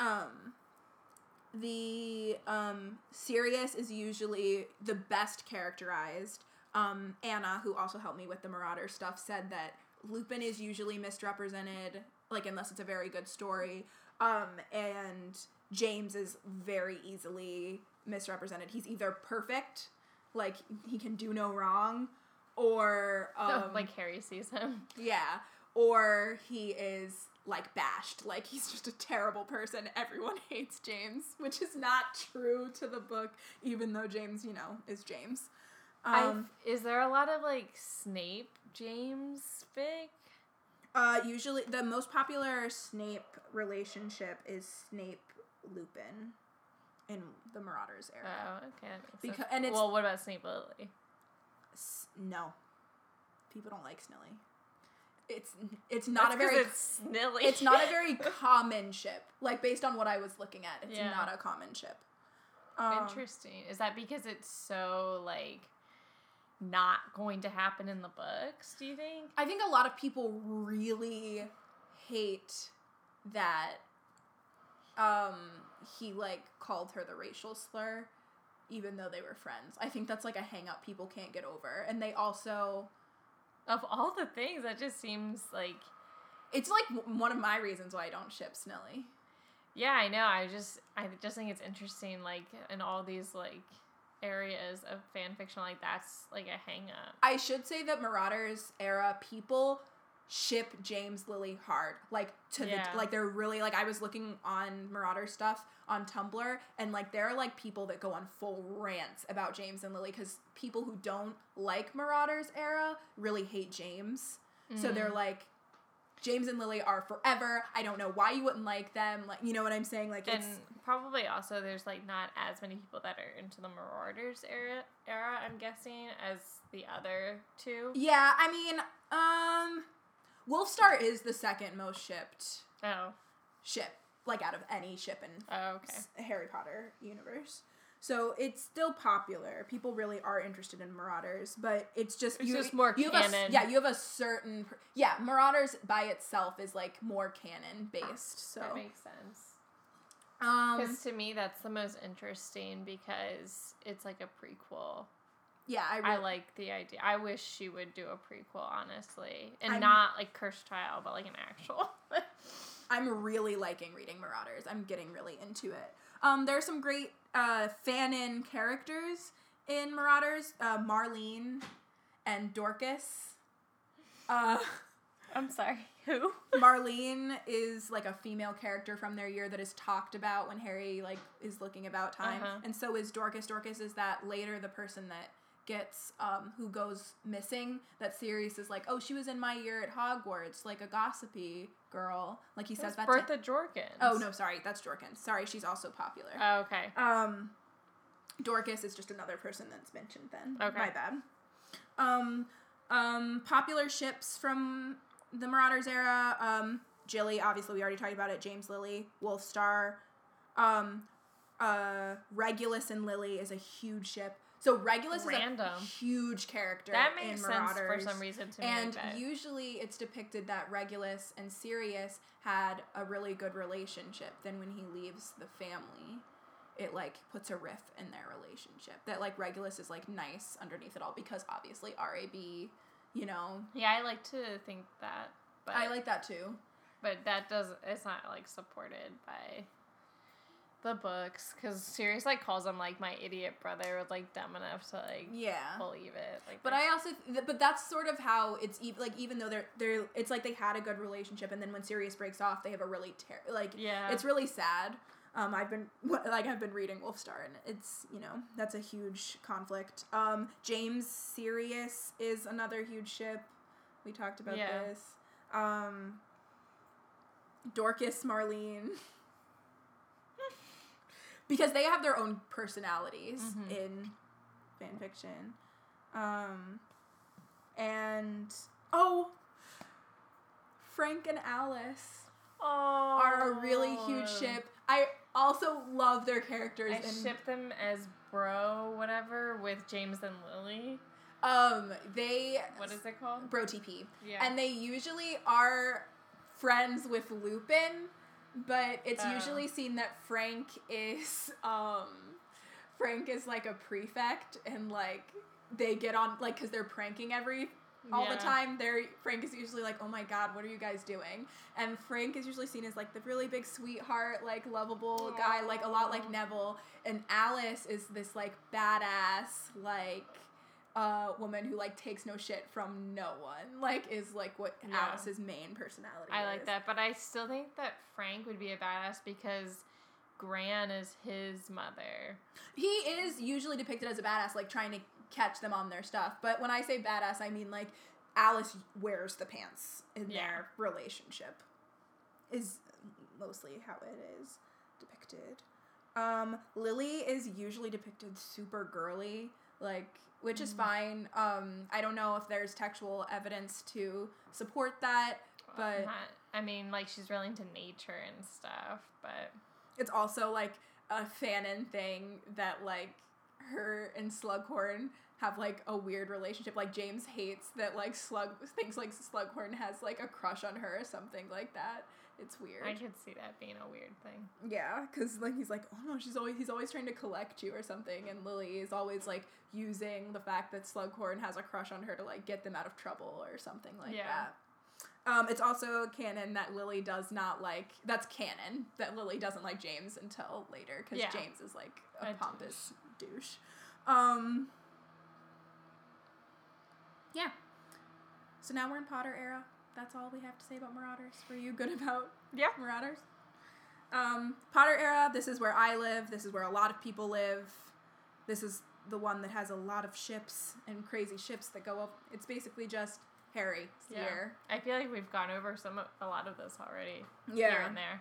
um the um Sirius is usually the best characterized um Anna who also helped me with the Marauder stuff said that Lupin is usually misrepresented like unless it's a very good story um and James is very easily misrepresented he's either perfect like he can do no wrong or um like Harry sees him. yeah. Or he is like bashed, like he's just a terrible person. Everyone hates James, which is not true to the book, even though James, you know, is James. Um, is there a lot of like Snape James fic? uh, usually, the most popular Snape relationship is Snape Lupin in the Marauders era. Oh, okay, Because- and it's- well, what about Snape Lily? S- no, people don't like Snilly. It's it's not That's a very it's snilly. it's not a very common ship. Like based on what I was looking at, it's Yeah. not a common ship. Um, Interesting. Is that because it's so like not going to happen in the books? Do you think? I think a lot of people really hate that um he like called her the racial slur even though they were friends. I think that's like a hang up people can't get over. And they also Of all the things, that just seems like it's like one of my reasons why I don't ship Snilly. yeah, I know. I just I just think it's interesting. Like in all these like areas of fan fiction, like that's like a hang up. I should say that Marauders era people ship James Lily hard. Like to Yeah. the like they're really like I was looking on Marauder stuff on Tumblr and like there are like people that go on full rants about James and Lily cuz people who don't like Marauders era really hate James. So they're Mm. like James and Lily are forever. I don't know why you wouldn't like them. Like you know what I'm saying? Like and it's probably also there's like not as many people that are into the Marauders era era. I'm guessing as the other two. Yeah, I mean, um Wolfstar is the second most shipped Oh. ship, like out of any ship in Oh, okay. Harry Potter universe. So it's still popular. People really are interested in Marauders, but it's just It's just more you have a canon. yeah, you have a certain yeah. Marauders by itself is like more canon based. So That makes sense. um, Because to me, that's the most interesting because it's like a prequel. Yeah, I, I really, like the idea. I wish she would do a prequel, honestly, and I'm- not like Cursed Child, but like an actual. I'm really liking reading Marauders. I'm getting really into it. Um, there are some great uh, fanon characters in Marauders. Uh, Marlene and Dorcas. Uh, I'm sorry. Who? Marlene is like a female character from their year that is talked about when Harry like is looking about time, Uh-huh. and so is Dorcas. Dorcas is that later the person that gets um who goes missing. That Sirius is like, oh, she was in my year at Hogwarts, like a gossipy girl. Like he says That's that. to- Bertha Jorkins. Oh no, sorry, that's Jorkins. Sorry, she's also popular. Oh, okay. Um, Dorcas is just another person that's mentioned. Then, Okay. my bad. Um, um, popular ships from the Marauders era. Um, Jilly, obviously we already talked about it. James Lily, Wolfstar. Um, uh, Regulus and Lily is a huge ship. So Regulus Random. is a huge character. That in makes sense for some reason to And me. but- usually it's depicted that Regulus and Sirius had a really good relationship. Then when he leaves the family, it like puts a rift in their relationship. That like Regulus is like nice underneath it all because obviously RAB, you know. yeah, I like to think that, but I like that too. but that does it's not like supported by the books because Sirius like calls him like my idiot brother was like dumb enough to like Yeah. believe it. Like, But I also, th- but that's sort of how it's even like even though they're they're it's like they had a good relationship and then when Sirius breaks off they have a really ter- like yeah, it's really sad. Um, I've been like I've been reading Wolfstar and it's you know that's a huge conflict. Um, James Sirius is another huge ship. We talked about Yeah. this. Um, Dorcas Marlene. because they have their own personalities Mhm. in fan fiction. Um, and oh, Frank and Alice oh, are a really huge ship. I also love their characters. I and ship them as bro whatever with James and Lily. um, they What is it called? Bro TP, Yeah, and they usually are friends with Lupin, but it's Oh. usually seen that Frank is um, Frank is like a prefect, and like they get on like because they're pranking every all the time. They're Frank is usually like, "Oh my god, what are you guys doing?" And Frank is usually seen as like the really big sweetheart, like lovable guy, like a lot like Neville. And Alice is this like badass, like uh woman who like takes no shit from no one. Like is like what Yeah. Alice's main personality. I like that, but I still think that Frank would be a badass because Gran is his mother. He is usually depicted as a badass, like trying to catch them on their stuff. But when I say badass, I mean like Alice wears the pants in Yeah. their relationship. Is mostly how it is depicted. Um, Lily is usually depicted super girly, like which is Mhm. fine. Um, I don't know if there's textual evidence to support that, but Not- I mean, like she's really into nature and stuff, but it's also like a fanon thing that like her and Slughorn have like a weird relationship. Like James hates that like Slug thinks like Slughorn has like a crush on her or something like that. It's weird. I could see that being a weird thing. yeah, because like he's like, oh no, she's always he's always trying to collect you or something, and Lily is always like using the fact that Slughorn has a crush on her to like get them out of trouble or something like Yeah. that. Um, it's also canon that Lily does not like. That's canon that Lily doesn't like James until later because Yeah. James is like a, A pompous douche. Um. Yeah. So now we're in Potter era. That's all we have to say about Marauders. Were you good about Yeah. Marauders? Um, Potter era. This is where I live. This is where a lot of people live. This is the one that has a lot of ships and crazy ships that go up. It's basically just Harry Yeah. here. I feel like we've gone over some a lot of this already. Yeah. Here and there.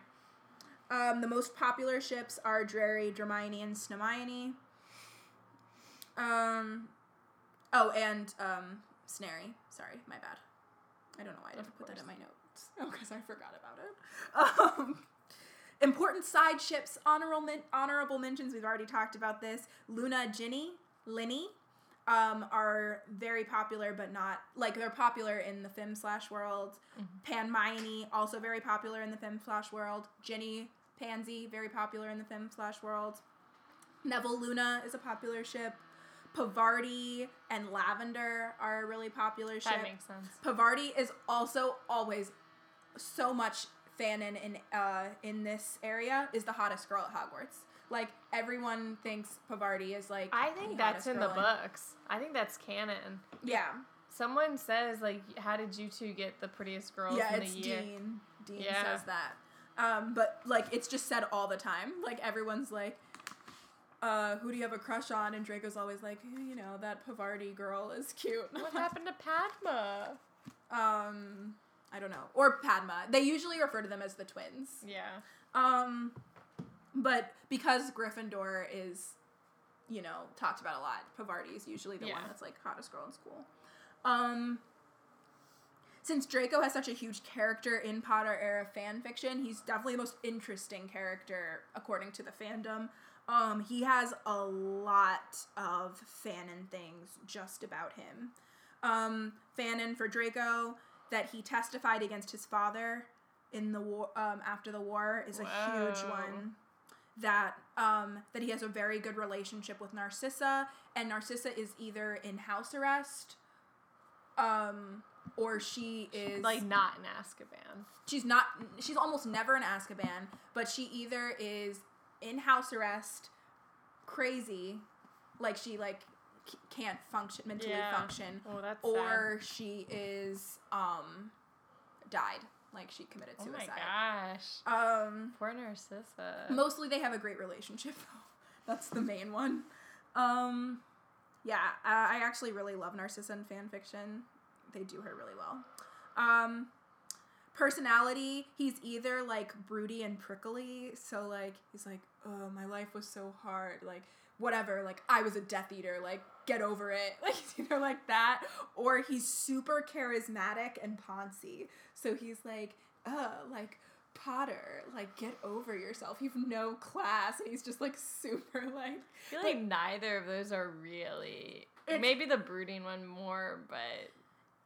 Um, the most popular ships are Drarry, Dramione, and Snamione. Um, oh, and um, Snarry. Sorry, my bad. I don't know why I didn't put that in my notes. Oh, because I forgot about it. Um, important side ships, honorable men- honorable mentions. We've already talked about this. Luna, Ginny, Linny. Um, are very popular, but not like they're popular in the femslash world. Mhm. Panmione, also very popular in the femslash world. Ginny, Pansy, very popular in the femslash world. Neville Luna is a popular ship. Parvati and Lavender are a really popular ship. That makes sense. Parvati is also always so much fanon in uh in this area is the hottest girl at Hogwarts. Like everyone thinks Parvati is like I think that's in the girl books. I think that's canon. Yeah. Someone says like, "How did you two get the prettiest girls yeah, in it's the year?" Dean. Dean Yeah. says that. Um, but like it's just said all the time. Like everyone's like, uh, who do you have a crush on? And Draco's always like, "Eh, you know, that Parvati girl is cute. What happened to Padma? Um, I don't know. Or Padma. They usually refer to them as the twins. Yeah. Um, but because Gryffindor is, you know, talked about a lot, Parvati is usually the one that's like hottest girl in school. Um, since Draco has such a huge character in Potter era fan fiction, he's definitely the most interesting character according to the fandom. Um, he has a lot of fanon things just about him. Um, fanon for Draco that he testified against his father in the war um, after the war is a huge one. That um, that he has a very good relationship with Narcissa, and Narcissa is either in house arrest, um, or she is Like not in Azkaban. she's not she's almost never in Azkaban, but she either is in house arrest, crazy, like she like c- can't function mentally Yeah. function, Oh, that's or she is um died, like she committed sad. Oh suicide. my gosh. Um, Poor Narcissa. mostly they have a great relationship though. That's the main one. Um, yeah, I, I actually really love Narcissa in fan fiction. They do her really well. Um, personality, he's either like broody and prickly, so like he's like, oh, my life was so hard, like whatever, like I was a Death Eater, like get over it, like he's either like that, or he's super charismatic and poncy, so he's like, uh, like Potter, like get over yourself, you've no class, and he's just like super like I feel like neither of those are really. Maybe the brooding one more, but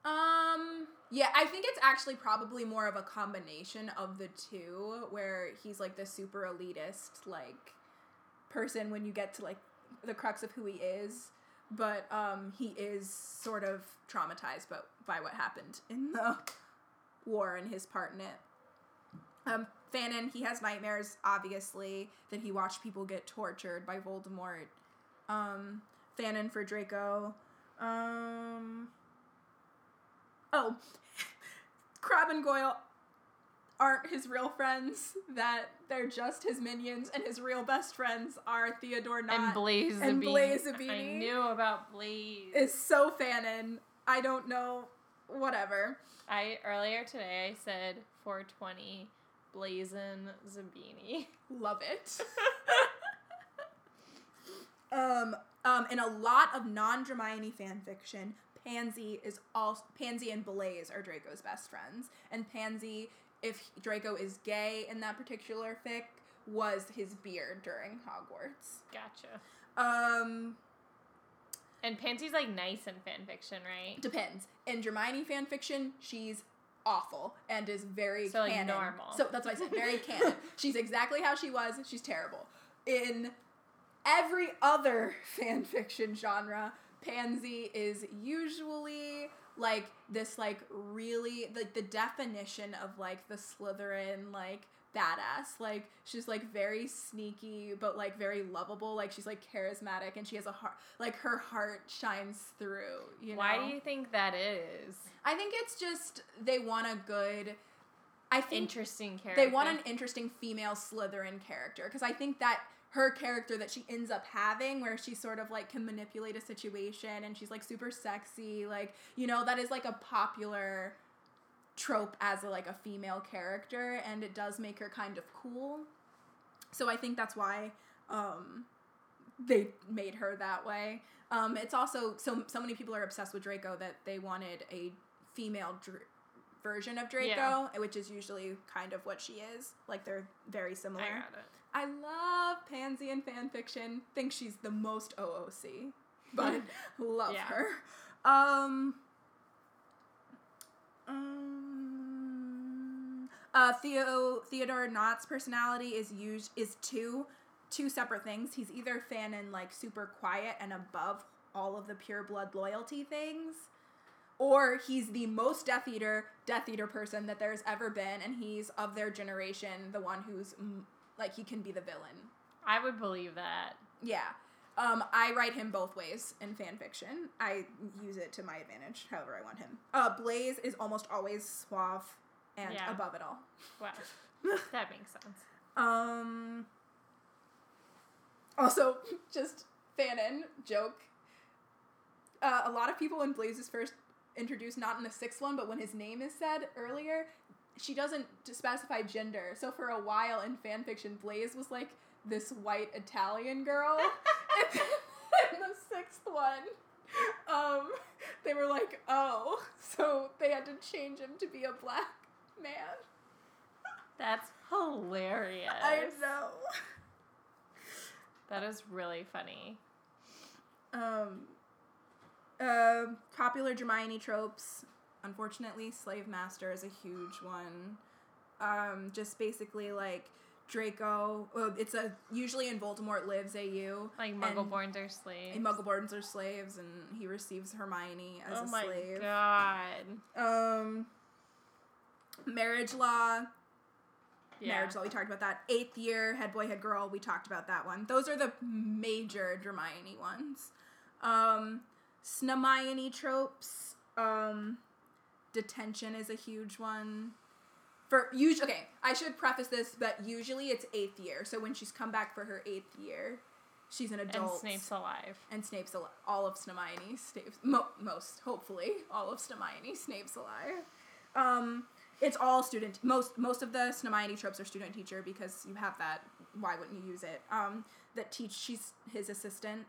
Um, yeah, I think it's actually probably more of a combination of the two, where he's like the super elitist, like person when you get to like the crux of who he is, but um, he is sort of traumatized by, by what happened in the war and his part in it. Um, Fanon, he has nightmares, obviously, that he watched people get tortured by Voldemort. Um, Fanon for Draco. Um, oh, Crabbe and Goyle aren't his real friends, that they're just his minions, and his real best friends are Theodore Nott. and Blaise and. Blaise I knew about Blaise. is so Fanon. I don't know, whatever. I earlier today I said 420 Blazin Zabini. Love it. um, um, in a lot of non-Hermione fan fiction, Pansy is all Pansy and Blaise are Draco's best friends, and Pansy, if Draco is gay in that particular fic, was his beard during Hogwarts. Gotcha. Um, And Pansy's like nice in fan fiction, right? depends. In Hermione fan fiction, she's awful and is very So, like, normal. So that's what I said. Very canon. She's exactly how she was. She's terrible. In every other fan fiction genre, Pansy is usually like this like really like the definition of like the Slytherin like badass. Like she's like very sneaky but like very lovable. Like she's like charismatic and she has a heart like her heart shines through, you know. Why do you think that is? I think it's just they want a good I think Interesting character. they want an interesting female Slytherin character because I think that her character that she ends up having where she sort of like can manipulate a situation and she's like super sexy like you know that is like a popular trope as a, like a female character and it does make her kind of cool. So i think that's why um they made her that way. Um it's also so so many people are obsessed with draco that they wanted a female dr- version of draco Yeah. which is usually kind of what she is like they're very similar I got it. I love Pansy in fan fiction. Think she's the most OOC, but love Yeah. her. Um, um, uh, Theo Theodore Nott's personality is used is two two separate things. He's either fan and like super quiet and above all of the pure blood loyalty things, or he's the most Death Eater Death Eater person that there's ever been, and he's of their generation, the one who's like he can be the villain. I would believe that. Yeah. Um, I write him both ways in fan fiction. I use it to my advantage, however I want him. Uh, Blaise is almost always suave and Yeah. above it all. Wow. that makes sense. Um. Also, just fanon joke. Uh, a lot of people when Blaise is first introduced, not in the sixth one, but when his name is said earlier, she doesn't specify gender. So for a while in fan fiction, Blaise was like this white Italian girl. and then in the sixth one, um, they were like, oh, so they had to change him to be a black man. That's hilarious. I know. That is really funny. Um, uh, popular Hermione tropes. Unfortunately, slave master is a huge one. Um, just basically like Draco. Well, it's a usually in Voldemort lives AU. Like Muggleborns are slaves. And Muggleborns are slaves, and he receives Hermione as oh a my slave. god. Um, marriage law. Yeah. Marriage Law, we talked about that. Eighth year, Head Boy, Head Girl, we talked about that one. Those are the major Hermione ones. Um, Snamione tropes. Um, detention is a huge one. For usually, okay, I should preface this, but usually it's eighth year. So when she's come back for her eighth year, she's an adult. And Snape's alive. And Snape's alive. All of Snamione. Snape's mo- most, hopefully, all of Snamione. Snape's alive. Um, it's all student. Most most of the Snamione tropes are student teacher because you have that. Why wouldn't you use it? Um, that teach she's his assistant,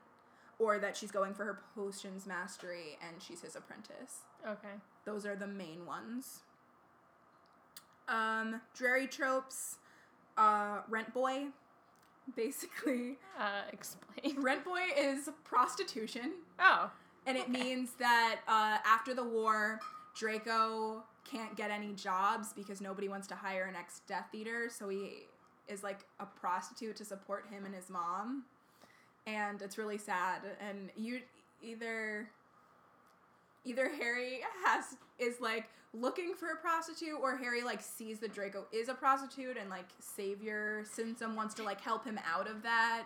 or that she's going for her potions mastery and she's his apprentice. Okay. Those are the main ones. Um, Drarry tropes, uh, rent boy, basically. Uh, explain. Rent boy is prostitution, Oh. and it Okay. means that uh, after the war, Draco can't get any jobs because nobody wants to hire an ex Death Eater, so he is like a prostitute to support him and his mom, and it's really sad. And you either either Harry has is like looking for a prostitute or Harry like sees that Draco is a prostitute and like savior Simpson wants to like help him out of that.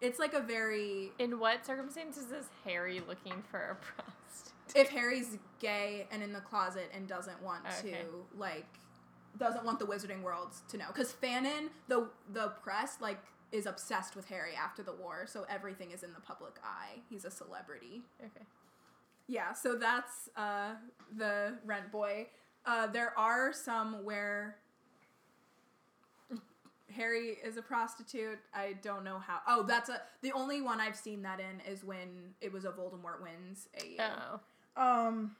It's like a very In what circumstances is Harry looking for a prostitute? if Harry's gay and in the closet and doesn't want Okay. to like doesn't want the wizarding world to know cuz Fanon the the press like is obsessed with Harry after the war so everything is in the public eye. He's a celebrity. Okay. Yeah, so that's uh, the rent boy. Uh, there are some where Harry is a prostitute. I don't know how. Oh, that's a the only one I've seen that in is when it was a Voldemort wins a Oh. um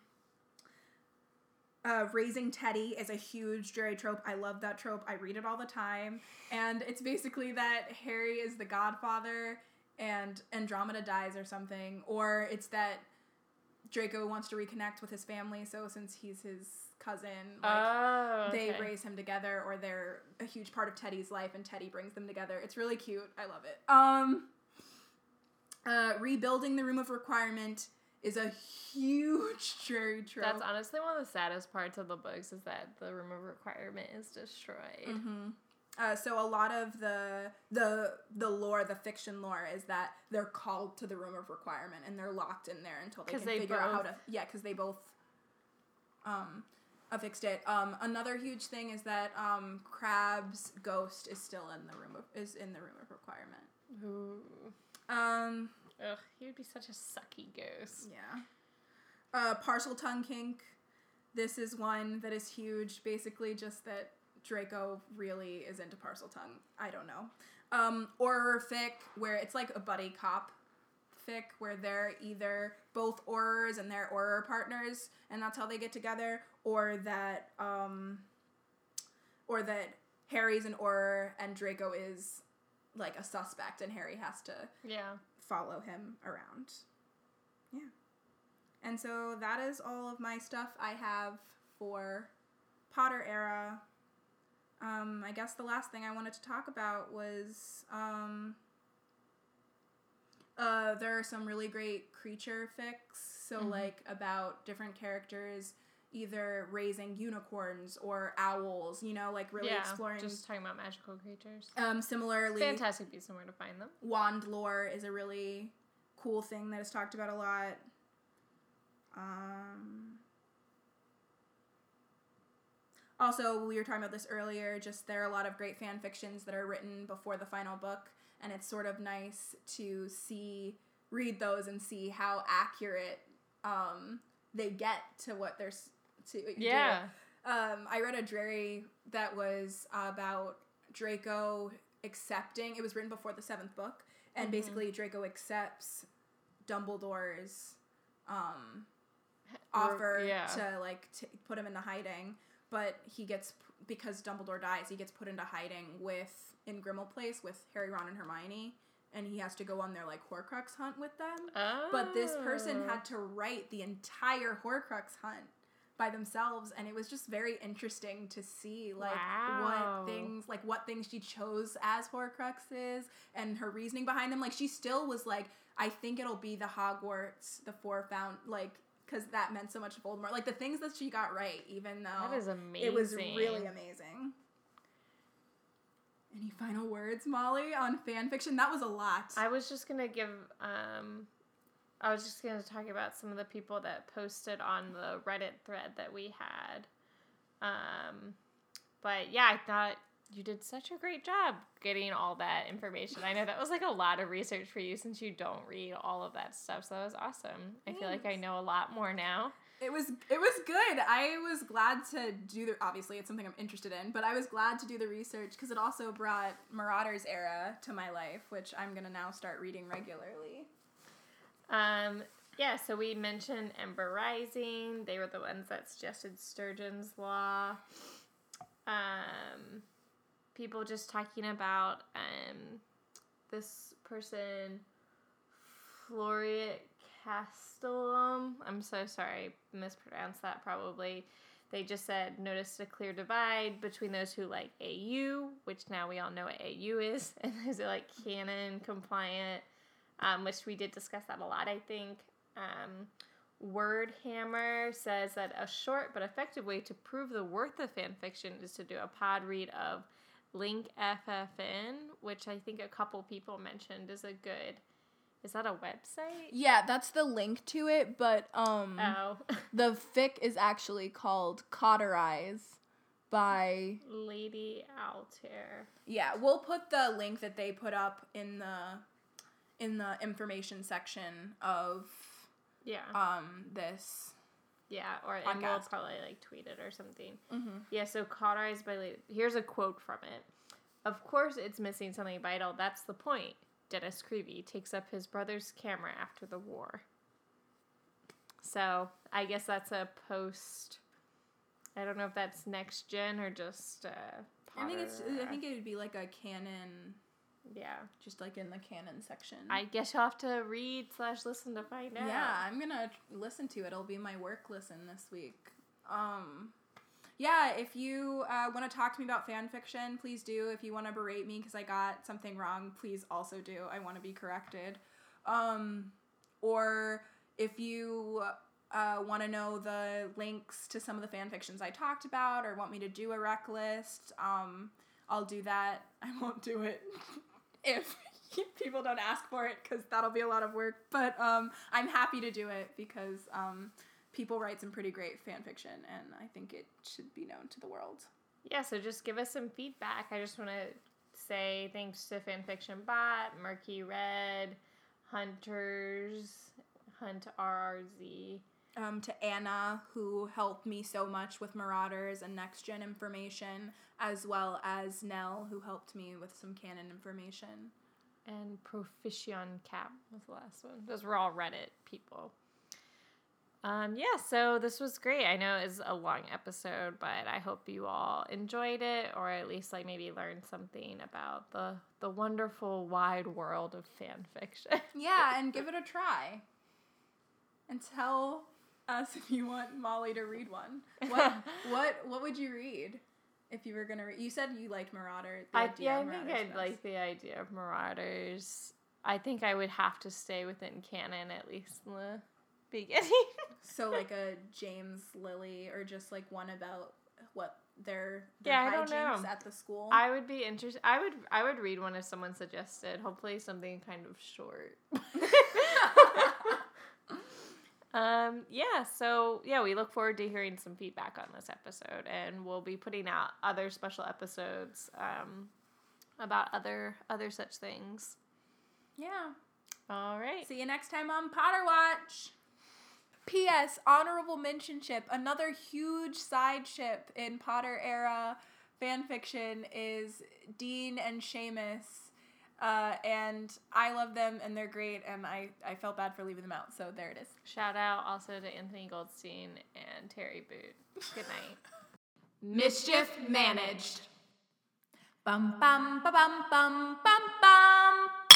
uh, raising Teddy is a huge Drarry trope. I love that trope. I read it all the time. And it's basically that Harry is the godfather and Andromeda dies or something. Or it's that Draco wants to reconnect with his family. So since he's his cousin, like, oh. they raise him together or they're a huge part of Teddy's life and Teddy brings them together. It's really cute. I love it. Um uh rebuilding the room of requirement is a huge Drarry trope. That's honestly one of the saddest parts of the books is that the room of requirement is destroyed. hmm Uh, so a lot of the the the lore, the fiction lore, is that they're called to the room of requirement and they're locked in there until they can they figure out how to. Yeah, because they both um affixed it. Um, another huge thing is that um Crabbe's ghost is still in the room of is in the room of requirement. Ooh. Um, he would be such a sucky ghost. yeah. Uh, Parseltongue kink. This is one that is huge. Basically, just that Draco really is into Parseltongue. I don't know. Um, Auror fic, where it's like a buddy cop fic, where they're either both aurors and they're auror partners, and that's how they get together, or that um, or that Harry's an auror and Draco is like a suspect, and Harry has to Yeah. follow him around. Yeah. And so that is all of my stuff I have for Potter era. Um, I guess the last thing I wanted to talk about was um, uh, there are some really great creature fics. So, Mhm. like, about different characters either raising unicorns or owls, you know, like really yeah. exploring. Just talking about magical creatures. um, similarly, Fantastic Beasts and Where to Find Them. wand lore is a really cool thing that is talked about a lot. Um, also, we were talking about this earlier. Just there are a lot of great fan fictions that are written before the final book, and it's sort of nice to see, read those, and see how accurate um, they get to what they're s- to do. Yeah. Um, I read a Drarry that was about Draco accepting. It was written before the seventh book, and Mhm. basically Draco accepts Dumbledore's um, offer yeah. to like t- put him into hiding, but he gets because Dumbledore dies, he gets put into hiding with in Grimmauld Place with Harry, Ron, and Hermione, and he has to go on their like Horcrux hunt with them. But this person Oh. had to write the entire Horcrux hunt by themselves and it was just very interesting to see like Wow. what things like what things she chose as Horcruxes and her reasoning behind them like she still was like I think it'll be the Hogwarts the four found like cuz that meant so much to Voldemort like the things that she got right even though That is amazing. it was really amazing Any final words, Molly, on fan fiction? That was a lot. I was just gonna give. Um, I was just gonna talk about some of the people that posted on the Reddit thread that we had. Um, but yeah, I thought you did such a great job getting all that information. I know that was like a lot of research for you since you don't read all of that stuff. So that was awesome. I feel like I know a lot more now. It was it was good. I was glad to do the obviously it's something I'm interested in, but I was glad to do the research because it also brought Marauders era to my life, which I'm gonna now start reading regularly. Um, yeah, so we mentioned Ember Rising. They were the ones that suggested Sturgeon's Law. Um, people just talking about um, this person, Floriat Castellum. I'm so sorry, mispronounced that probably. They just said noticed a clear divide between those who like AU, which now we all know what AU is, and those who like canon compliant um, which we did discuss that a lot, I think. Um, Wordhammer says that a short but effective way to prove the worth of fan fiction is to do a pod read of Link FFN, which I think a couple people mentioned is a good. Is that a website? Yeah, that's the link to it, but um Oh, the fic is actually called Cauterize by Lady Altair. Yeah, we'll put the link that they put up in the in the information section of Yeah, um this. yeah, or and we'll podcast. probably like tweet it or something. Mm-hmm. Yeah, so cauterized by. Here's a quote from it. Of course, it's missing something vital. That's the point. Dennis Creevey takes up his brother's camera after the war. So I guess that's a post. I don't know if that's next gen or just. Uh, I think it's. I think it would be like a canon, Yeah, just like in the canon section. I guess you'll have to read slash listen to find out. Yeah, I'm gonna listen to it. It'll be my work listen this week. Um, yeah, if you uh, want to talk to me about fan fiction, please do. If you want to berate me because I got something wrong, please also do. I want to be corrected. Um, or if you uh, want to know the links to some of the fan fictions I talked about, or want me to do a rec list, um, I'll do that. I won't do it if people don't ask for it because that'll be a lot of work. But um, I'm happy to do it because um, people write some pretty great fan fiction, and I think it should be known to the world. Yeah, so just give us some feedback. I just want to say thanks to Fanfiction Bot, Murky Red, Hunters, Hunt RRZ. Um, to Anna, who helped me so much with Marauders and next gen information, as well as Nell, who helped me with some canon information. And Profition Cap was the last one. Those were all Reddit people. Um, yeah, so this was great. I know it's a long episode, but I hope you all enjoyed it, or at least like maybe learned something about the the wonderful wide world of fan fiction. Yeah, and give it a try. And tell us if you want Molly to read one. What what what would you read if you were gonna read? You said you liked Marauder. the I, yeah, I think I'd best. like the idea of Marauders. I think I would have to stay within canon at least in the beginning. So like a James Lily or just like one about what their, their Yeah, I don't know. at the school. I would be interested. I would I would read one if someone suggested. Hopefully something kind of short. um yeah, so yeah, we look forward to hearing some feedback on this episode and we'll be putting out other special episodes um about other other such things. yeah. All right. See you next time on Potter Watch. P.S. Honorable mention ship. Another huge side ship in Potter era fan fiction is Dean and Seamus. Uh, and I love them and they're great and I, I felt bad for leaving them out, so there it is. Shout out also to Anthony Goldstein and Terry Boot. Good night. Mischief managed. Bum bum ba bum bum bum bum.